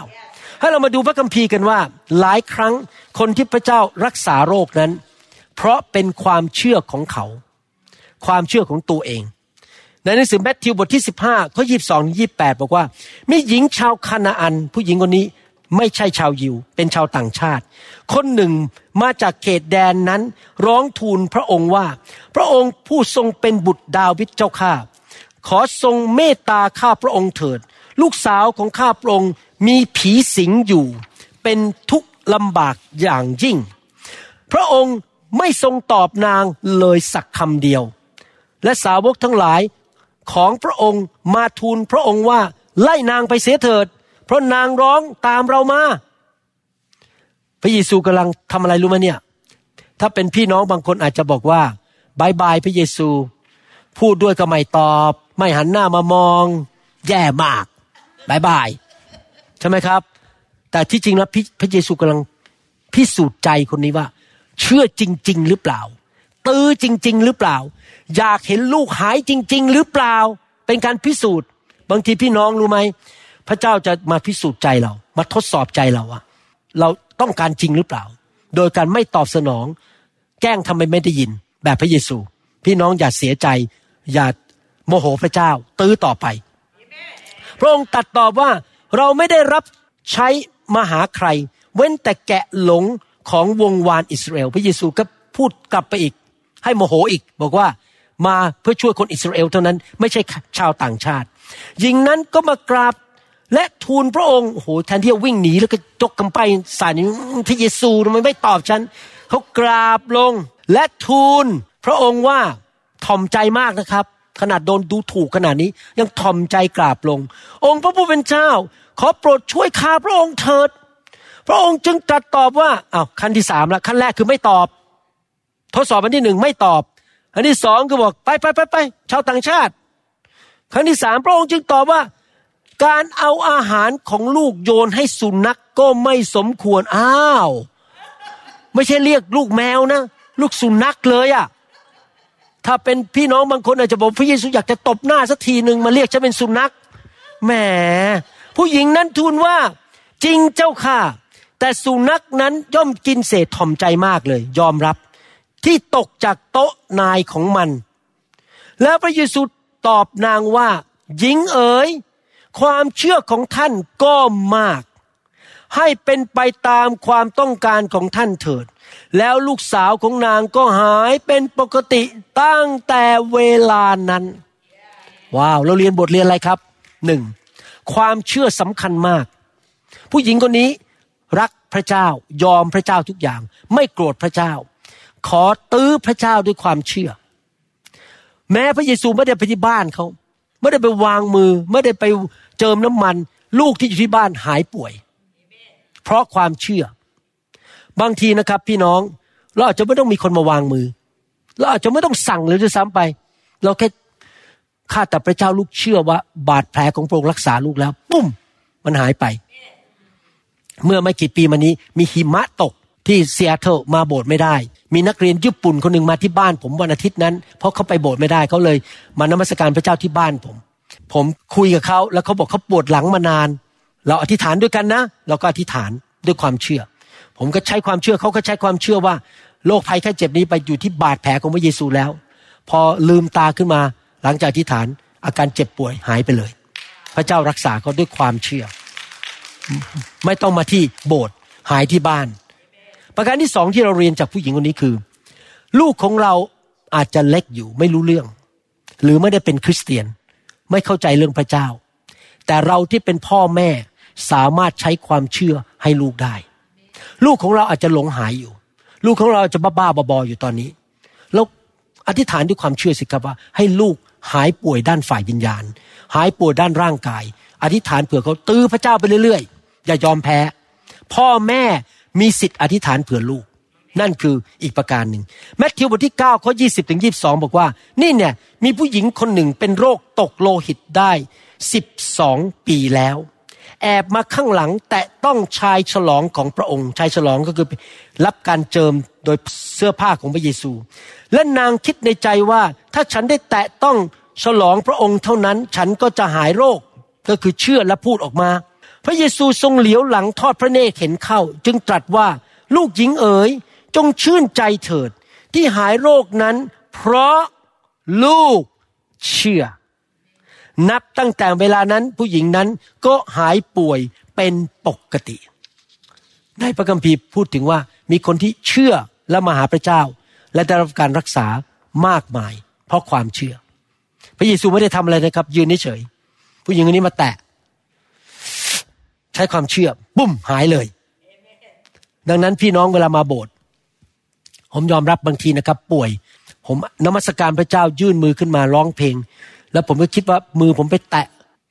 ให้เรามาดูพระคัมภีร์กันว่า หลายครั้งคนที่พระเจ้ารักษาโรคนั้น เพราะเป็นความเชื่อของเขา ความเชื่อของตัวเอง ในหนังสือแมทธิวบทที่ 15ข้อ22 28 บอกว่า มีหญิงชาวคานาอัน ผู้หญิงคนนี้ไม่ใช่ชาวยิว เป็นชาวต่างชาติ คนหนึ่งมาจากเขตแดนนั้น ร้องทูลพระองค์ว่า พระองค์ผู้ทรงเป็นบุตรดาวิดเจ้าข้าขอทรงเมตตาข้าพระองค์เถิด ลูกสาวของข้าพระองค์มีผีสิงอยู่ เป็นทุกข์ลำบากอย่างยิ่ง พระองค์ไม่ทรงตอบนางเลยสักคำเดียว และสาวกทั้งหลาย ของพระองค์มาทูลพระองค์ว่าไล่นางไปเสียเถิด เพราะนางร้องตามเรามาพระเยซูกำลังทำอะไรรู้ไหมเนี่ย ถ้าเป็นพี่น้องบางคนอาจจะบอกว่าบายบายพระเยซู พูดด้วยก็ไม่ตอบ ไม่หันหน้ามามอง แย่มากบายบายใช่ไหมครับ แต่ที่จริงแล้วพระเยซูกำลังพิสูจน์ใจคนนี้ว่า เชื่อจริง ๆ หรือเปล่า ตื้อจริง ๆ หรือเปล่า อยากเห็นลูกหายจริง ๆ หรือเปล่า เป็นการพิสูจน์ บางทีพี่น้องรู้ไหมพระเจ้าจะมาพิสูจน์ใจเรา มาทดสอบใจเราอะเราต้องการจริงหรือเปล่า โดยการไม่ตอบสนอง แกล้งทำไมไม่ได้ยิน แบบพระเยซู พี่น้องอย่าเสียใจ อย่าโมโหพระเจ้า ตื้อต่อไป พระองค์ตัดตอบว่าเราไม่ได้รับใช้มาหาใคร เว้นแต่แกะหลงของวงวานอิสราเอลพระเยซูก็พูดกลับไปอีก ให้โมโหอีก บอกว่ามาเพื่อช่วยคนอิสราเอลเท่านั้น ไม่ใช่ชาวต่างชาติหญิงนั้นก็มากราบและทูลพระองค์โอ้โหแทนที่จะวิ่งหนีแล้วก็จกกำไปสายนี้พระเยซูทำไมไม่ตอบฉันเขากราบลงและทูลพระองค์ว่าถ่อมใจมากนะครับ ขนาดโดนดูถูกขนาดนี้ ยังถ่อมใจกราบลง องค์พระผู้เป็นเจ้า ขอโปรดช่วยข้าพระองค์เถิด พระองค์จึงตรัสตอบว่าอ้าวขั้นที่สามละขั้นแรกคือไม่ตอบ ทดสอบอันที่หนึ่งไม่ตอบ อันที่สองคือบอกไปไปไปไปชาวต่างชาติขั้นที่สามพระองค์จึงตอบว่า การเอาอาหารของลูกโยนให้สุนัขกก็ไม่สมควรอ้าว ไม่ใช่เรียกลูกแมวนะ ลูกสุนัขเลยอะ่ะถ้าเป็นพี่น้องบางคนอาจจะบอกพระเยซูอยากจะตบหน้าสักทีหนึ่งมาเรียกฉันเป็นสุนัขแหมผู้หญิงนั้นทูลว่าจริงเจ้าค่ะ แต่สุนัขนั้นย่อมกินเศษถ่อมใจมากเลย ยอมรับ ที่ตกจากโต๊ะนายของมัน แล้วพระเยซูตอบนางว่า หญิงเอ๋ยความเชื่อของท่านก็มาก ให้เป็นไปตามความต้องการของท่านเถิด แล้วลูกสาวของนางก็หายเป็นปกติตั้งแต่เวลานั้น ว้าวเราเรียนบทเรียนอะไรครับหนึ่งความเชื่อสำคัญมาก ผู้หญิงคนนี้รักพระเจ้ายอมพระเจ้าทุกอย่าง ไม่โกรธพระเจ้า ขอตื้อพระเจ้าด้วยความเชื่อ แม้พระเยซูไม่ได้ไปที่บ้านเขาไม่ได้ไปวางมือ ไม่ได้ไปเจิมน้ำมัน ลูกที่อยู่ที่บ้านหายป่วย เพราะความเชื่อ บางทีนะครับ พี่น้องเราอาจจะไม่ต้องมีคนมาวางมือเราอาจจะไม่ต้องสั่งเลยด้วยซ้ำไป เราแค่ข้าแต่พระเจ้าลูกเชื่อว่า บาดแผลของพระองค์รักษาลูกแล้ว ปุ้ม มันหายไป เมื่อไม่กี่ปีมานี้ มีหิมะตกที่เซียเตลมาโบสถ์ไม่ได้ มีนักเรียนญี่ปุ่นคนหนึ่งมาที่บ้านผมวันอาทิตย์นั้น เพราะเขาไปโบสถ์ไม่ได้เขาเลย มานมัสการพระเจ้าที่บ้านผม ผมคุยกับเขาแล้วเขาบอกเขาปวดหลังมานาน เราอธิษฐานด้วยกันนะ เราก็อธิษฐานด้วยความเชื่อ ผมก็ใช้ความเชื่อเขาก็ใช้ความเชื่อว่าโรคภัยแค่เจ็บนี้ไปอยู่ที่บาดแผลของพระเยซูแล้ว พอลืมตาขึ้นมาหลังจากอธิษฐานอาการเจ็บป่วยหายไปเลย พระเจ้ารักษาเขาด้วยความเชื่อ ไม่ต้องมาที่โบสถ์หายที่บ้าน ประการที่สองที่เราเรียนจากผู้หญิงคนนี้คือ ลูกของเราอาจจะเล็กอยู่ไม่รู้เรื่อง หรือไม่ได้เป็นคริสเตียน ไม่เข้าใจเรื่องพระเจ้า แต่เราที่เป็นพ่อแม่สามารถใช้ความเชื่อให้ลูกได้ ลูกของเราอาจจะหลงหายอยู่ ลูกของเราจะบ้าบ้าบอๆอยู่ตอนนี้แล้วอธิษฐานด้วยความเชื่อสิครับว่า ให้ลูกหายป่วยด้านฝ่ายวิญญาณ หายป่วยด้านร่างกาย อธิษฐานเผื่อเขาตื้อพระเจ้าไปเรื่อยๆ อย่ายอมแพ้ พ่อแม่ มีสิทธิ์อธิษฐานเผื่อลูก นั่นคืออีกประการหนึ่งแมทธิวบทที่9ข้อ20ถึง22บสองบอกว่า นี่เนี่ยมีผู้หญิงคนหนึ่งเป็นโรคตกโลหิตได้12ปีแล้ว แอบมาข้างหลังแตะต้องชายฉลองของพระองค์ ชายฉลองก็คือรับการเจิมโดยเสื้อผ้าของพระเยซู และนางคิดในใจว่าถ้าฉันได้แตะต้องฉลองพระองค์เท่านั้น ฉันก็จะหายโรคก็คือเชื่อและพูดออกมา พระเยซูทรงเหลียวหลังทอดพระเนตรเห็นเข้า จึงตรัสว่าลูกหญิงเอ๋ยจงชื่นใจเถิด ที่หายโรคนั้น เพราะลูกเชื่อ นับตั้งแต่เวลานั้นผู้หญิงนั้นก็หายป่วยเป็นปกติได้พระคัมภีร์พูดถึงว่ามีคนที่เชื่อและมาหาพระเจ้า และได้รับการรักษามากมาย เพราะความเชื่อ พระเยซูไม่ได้ทำอะไรนะครับ ยืนเฉยผู้หญิงคนนี้มาแตะ ใช้ความเชื่อบุ้มหายเลย ดังนั้นพี่น้องเวลามาโบสถ์ผมยอมรับบางทีนะครับ ป่วย ผมนมัสการพระเจ้ายื่นมือขึ้นมาร้องเพลง แล้วผมก็คิดว่ามือผมไปแตะ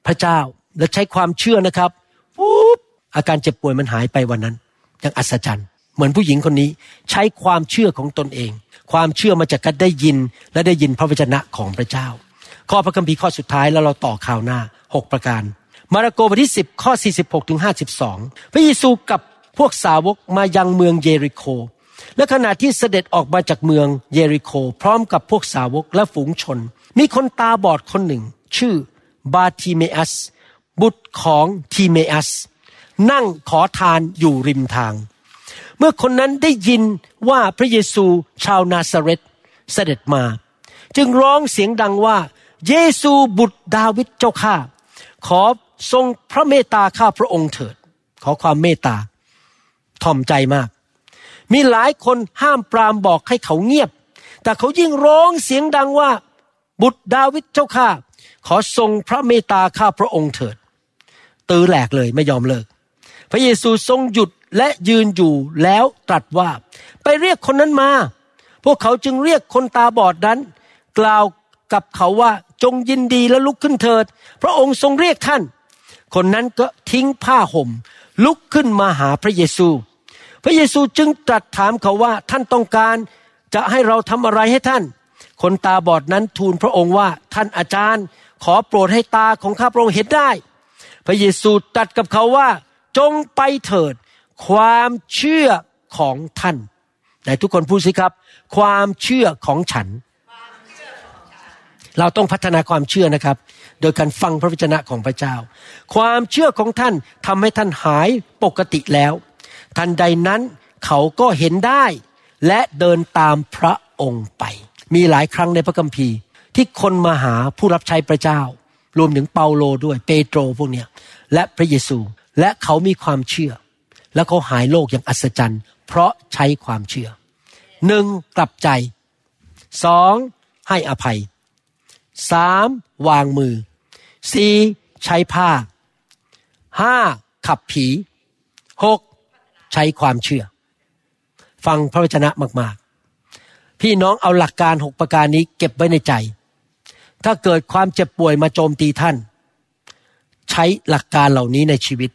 พระเจ้า แล้วใช้ความเชื่อนะครับปุ๊บอาการเจ็บป่วยมันหายไปวันนั้นอย่างอัศจรรย์เหมือนผู้หญิงคนนี้ใช้ความเชื่อของตนเอง ความเชื่อมาจากการได้ยินและได้ยินพระวจนะของพระเจ้า ข้อพระคัมภีร์ข้อสุดท้ายแล้วเราต่อข่าวหน้าหกประการ มาระโกบทที่ 10 ข้อ 46ถึง52 พระเยซูกับพวกสาวกมายังเมืองเยริโค และขณะที่เสด็จออกมาจากเมืองเยริโค พร้อมกับพวกสาวกและฝูงชน มีคนตาบอดคนหนึ่ง ชื่อบาทิเมอัส บุตรของทีเมอัส นั่งขอทานอยู่ริมทาง เมื่อคนนั้นได้ยินว่าพระเยซูชาวนาซาเรตเสด็จมา จึงร้องเสียงดังว่า เยซูบุตรดาวิดเจ้าข้าขอ ทรงพระเมตตาข้าพระองค์เถิด ขอความเมตตาถ่อมใจมาก มีหลายคนห้ามปรามบอกให้เขาเงียบ แต่เขายิ่งร้องเสียงดังว่า บุตรดาวิดเจ้าข้าขอทรงพระเมตตาข้าพระองค์เถิด ตือแหลกเลยไม่ยอมเลิก พระเยซูทรงหยุดและยืนอยู่แล้วตรัสว่า ไปเรียกคนนั้นมา พวกเขาจึงเรียกคนตาบอดนั้น กล่าวกับเขาว่าจงยินดีและลุกขึ้นเถิด พระองค์ทรงเรียกท่าน คนนั้นก็ทิ้งผ้าห่ม ลุกขึ้นมาหาพระเยซู พระเยซูจึงตรัสถามเขาว่าท่านต้องการจะให้เราทำอะไรให้ท่าน คนตาบอดนั้นทูลพระองค์ว่าท่านอาจารย์ ขอโปรดให้ตาของข้าพระองค์เห็นได้ พระเยซูตรัสกับเขาว่า จงไปเถิด ความเชื่อของท่านไหนทุกคนพูดสิครับ ความเชื่อของฉัน เราต้องพัฒนาความเชื่อนะครับ โดยการฟังพระวจนะของพระเจ้า ความเชื่อของท่านทำให้ท่านหายปกติแล้ว ทันใดนั้นเขาก็เห็นได้ และเดินตามพระองค์ไป มีหลายครั้งในพระคัมภีร์ ที่คนมาหาผู้รับใช้พระเจ้า รวมถึงเปาโลด้วยเปโตรพวกเนี้ยและพระเยซูและเขามีความเชื่อ และเขาหายโรคอย่างอัศจรรย์ เพราะใช้ความเชื่อหนึ่งกลับใจสองให้อภัยสามวางมือ สี่ใช้ผ้าห้าขับผีหกใช้ความเชื่อ ฟังพระวจนะมาก ๆ พี่น้องเอาหลักการหกประการนี้เก็บไว้ในใจ ถ้าเกิดความเจ็บป่วยมาโจมตีท่าน ใช้หลักการเหล่านี้ในชีวิต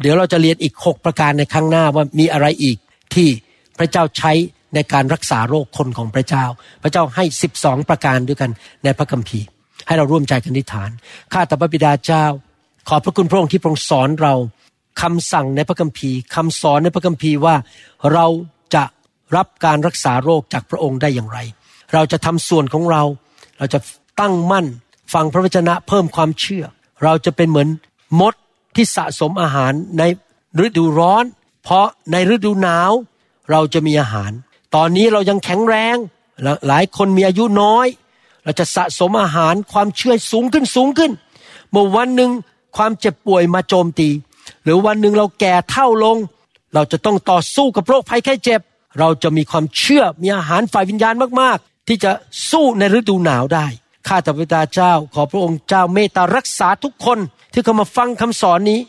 เดี๋ยวเราจะเรียนอีกหกประการในข้างหน้าว่ามีอะไรอีกที่พระเจ้าใช้ในการรักษาโรคคนของพระเจ้า พระเจ้าให้สิบสองประการด้วยกันในพระคัมภีร์ ให้เราร่วมใจกันนิฐาน ข้าแต่พระบิดาเจ้า ขอบพระคุณพระองค์ที่ทรงสอนเราคำสั่งในพระคัมภีร์คำสอนในพระคัมภีร์ว่าเราจะรับการรักษาโรคจากพระองค์ได้อย่างไร เราจะทำส่วนของเรา เราจะตั้งมั่นฟังพระวจนะเพิ่มความเชื่อ เราจะเป็นเหมือนมดที่สะสมอาหารในฤดูร้อน เพราะในฤดูหนาวเราจะมีอาหาร ตอนนี้เรายังแข็งแรง หลายคนมีอายุน้อย เราจะสะสมอาหารความเชื่อสูงขึ้นสูงขึ้น เมื่อวันหนึ่งความเจ็บป่วยมาโจมตี หรือวันหนึ่งเราแก่เท่าลง เราจะต้องต่อสู้กับโรคภัยแค่เจ็บ เราจะมีความเชื่อมีอาหารฝ่ายวิญญาณมากๆ ที่จะสู้ในฤดูหนาวได้ข้าแต่พระบิดาเจ้า ขอพระองค์เจ้าเมตตารักษาทุกคนที่เขามาฟังคำสอนนี้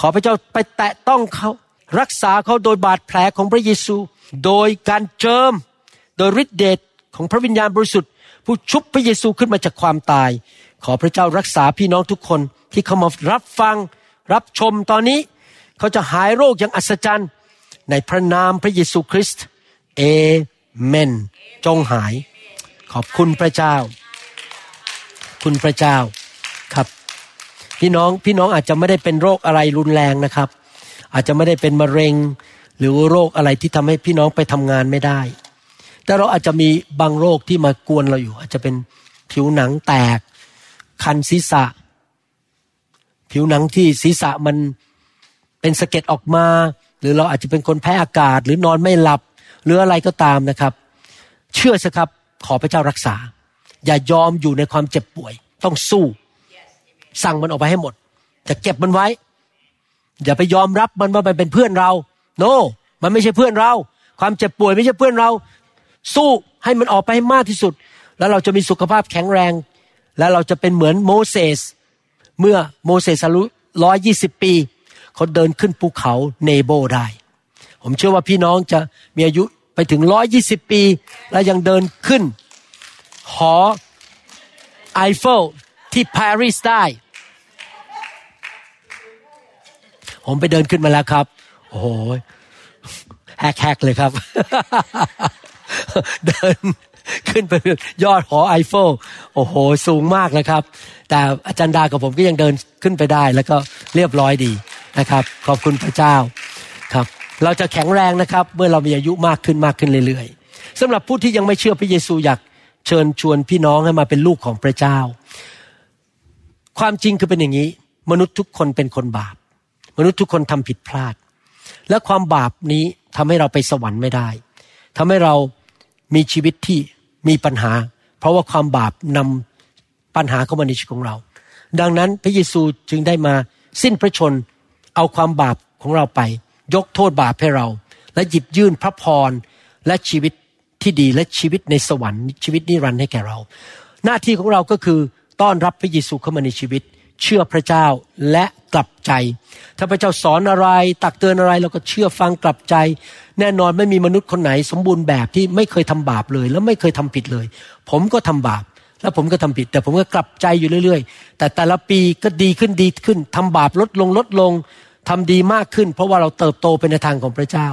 ขอพระเจ้าไปแตะต้องเขา รักษาเขาโดยบาดแผลของพระเยซู โดยการเจิม โดยฤทธิเดชของพระวิญญาณบริสุทธิ์ ผู้ชุบพระเยซูขึ้นมาจากความตาย ขอพระเจ้ารักษาพี่น้องทุกคนที่เขามารับฟังรับชมตอนนี้ เขาจะหายโรคอย่างอัศจรรย์ ในพระนามพระเยซูคริสต์เอเมน จงหาย ขอบคุณพระเจ้า คุณพระเจ้าครับ พี่น้องพี่น้องอาจจะไม่ได้เป็นโรคอะไรรุนแรงนะครับ อาจจะไม่ได้เป็นมะเร็ง หรือโรคอะไรที่ทำให้พี่น้องไปทำงานไม่ได้ แต่เราอาจจะมีบางโรคที่มากวนเราอยู่ อาจจะเป็นผิวหนังแตก คันศีรษะ ผิวหนังที่ศีรษะมันเป็นสะเก็ดออกมา หรือเราอาจจะเป็นคนแพ้อากาศ หรือนอนไม่หลับ หรืออะไรก็ตามนะครับ เชื่อสิครับ ขอพระเจ้ารักษา อย่ายอมอยู่ในความเจ็บป่วย ต้องสู้ สั่งมันออกไปให้หมดจะเก็บมันไว้ อย่าไปยอมรับมันว่ามันเป็นเพื่อนเรา โนมันไม่ใช่เพื่อนเรา ความเจ็บป่วยไม่ใช่เพื่อนเรา สู้ให้มันออกไปให้มากที่สุด แล้วเราจะมีสุขภาพแข็งแรง และเราจะเป็นเหมือนโมเสสเมื่อโมเสสอายุร้อยยี่สิบปีเขาเดินขึ้นภูเขาเนโบได้ ผมเชื่อว่าพี่น้องจะมีอายุไปถึงร้อยยี่สิบปี และยังเดินขึ้น หอไอเฟลที่ปารีสได้ ผมไปเดินขึ้นมาแล้วครับ โอ้โหแฮกๆเลยครับ เดินขึ้นไปยอดหอไอเฟลโอ้โห สูงมากนะครับ แต่อาจารย์ดากับผมก็ยังเดินขึ้นไปได้ แล้วก็เรียบร้อยดีนะครับ ขอบคุณพระเจ้าครับ เราจะแข็งแรงนะครับ เมื่อเรามีอายุมากขึ้นมากขึ้นเรื่อยๆสำหรับผู้ที่ยังไม่เชื่อพระเยซูอยากเชิญชวนพี่น้องให้มาเป็นลูกของพระเจ้า ความจริงคือเป็นอย่างนี้ มนุษย์ทุกคนเป็นคนบาป มนุษย์ทุกคนทำผิดพลาด และความบาปนี้ทำให้เราไปสวรรค์ไม่ได้ทำให้เรา มีชีวิตที่มีปัญหา เพราะว่าความบาปนำปัญหาเข้ามาในชีวิตของเรา ดังนั้นพระเยซูจึงได้มาสิ้นพระชนเอาความบาปของเราไป ยกโทษบาปให้เรา และหยิบยื่นพระพรและชีวิตที่ดีและชีวิตในสวรรค์ชีวิตนิรันดร์ให้แก่เรา หน้าที่ของเราก็คือต้อนรับพระเยซูเข้ามาในชีวิต เชื่อพระเจ้าและกลับใจ ถ้าพระเจ้าสอนอะไร ตักเตือนอะไรเราก็เชื่อฟังกลับใจ แน่นอนไม่มีมนุษย์คนไหน สมบูรณ์แบบที่ไม่เคยทำบาปเลย แล้วไม่เคยทำผิดเลย ผมก็ทำบาป แล้วผมก็ทำผิด แต่ผมก็กลับใจอยู่เรื่อย ๆ แต่แต่ละปีก็ดีขึ้นดีขึ้นทำบาปลดลงลดลงทำดีมากขึ้น เพราะว่าเราเติบโตไปในทางของพระเจ้า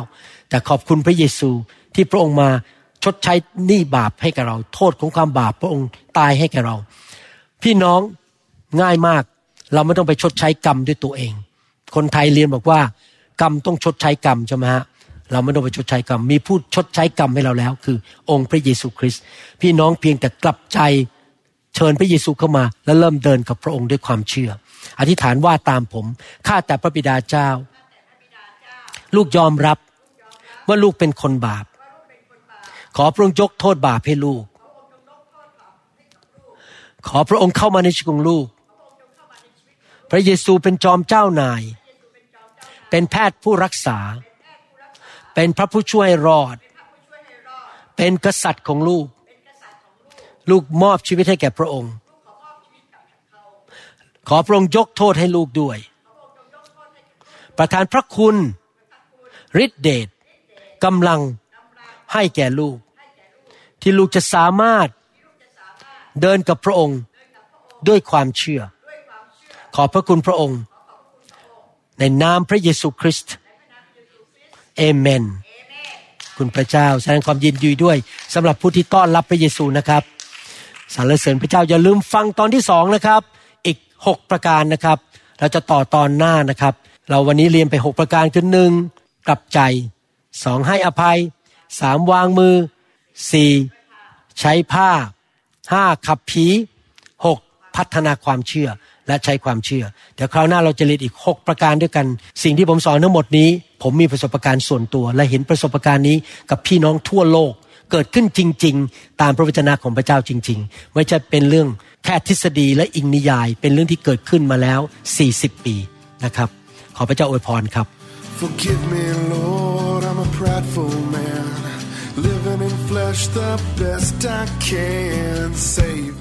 แต่ขอบคุณพระเยซูที่พระองค์มาชดใช้หนี้บาปให้กับเรา โทษของความบาปพระองค์ตายให้แก่เรา พี่น้องง่ายมาก เราไม่ต้องไปชดใช้กรรมด้วยตัวเอง คนไทยเรียนบอกว่า กรรมต้องชดใช้กรรมใช่ไหมฮะเราไม่ต้องไปชดใช้กรรม มีผู้ชดใช้กรรมให้เราแล้ว คือ องค์พระเยซูคริสต์พี่น้องเพียงแต่กลับใจเชิญพระเยซูเข้ามา แล้วเริ่มเดินกับพระองค์ด้วยความเชื่อ อธิษฐานว่าตามผมข้าแต่พระบิดาเจ้า ลูกยอมรับว่าลูกเป็นคนบาป ขอพระองค์ยกโทษบาปให้ลูก ขอพระองค์เข้ามาในชีวิตของลูก พระเยซูเป็นจอมเจ้านาย เป็นแพทย์ผู้รักษา เป็นพระผู้ช่วยรอด เป็นกษัตริย์ของลูก ลูกมอบชีวิตให้แก่พระองค์ ขอพระองค์ยกโทษให้ลูกด้วย ประทานพระคุณฤทธิเดชกำลังให้แก่ลูก ที่ลูกจะสามารถเดินกับพระองค์ด้วยความเชื่อ ขอบพระคุณพระองค์ ในนามพระเยซูคริสต์เอเมน คุณพระเจ้าแสดงความยินดีด้วยสำหรับผู้ที่ต้อนรับพระเยซูนะครับสรรเสริญพระเจ้าอย่าลืมฟังตอนที่สองนะครับ อีกหกประการนะครับ เราจะต่อตอนหน้านะครับ เราวันนี้เรียนไปหกประการคือหนึ่งกลับใจสองให้อภัยสามวางมือสี่ใช้ผ้าห้าขับผีหกพัฒนาความเชื่อ และใช้ความเชื่อ เดี๋ยวคราวหน้าเราจะเรียนอีกหกประการด้วยกัน สิ่งที่ผมสอนทั้งหมดนี้ ผมมีประสบการณ์ส่วนตัว และเห็นประสบการณ์นี้กับพี่น้องทั่วโลกเกิดขึ้นจริง ๆ ตามพระวจนะของพระเจ้าจริง ๆ ไม่ใช่เป็นเรื่องแค่ทฤษฎีและอิงนิยาย เป็นเรื่องที่เกิดขึ้นมาแล้ว 40 ปีนะครับ ขอพระเจ้าอวยพรครับ Forgive me, Lord, I'm a prideful man. Living in flesh the best I can. Save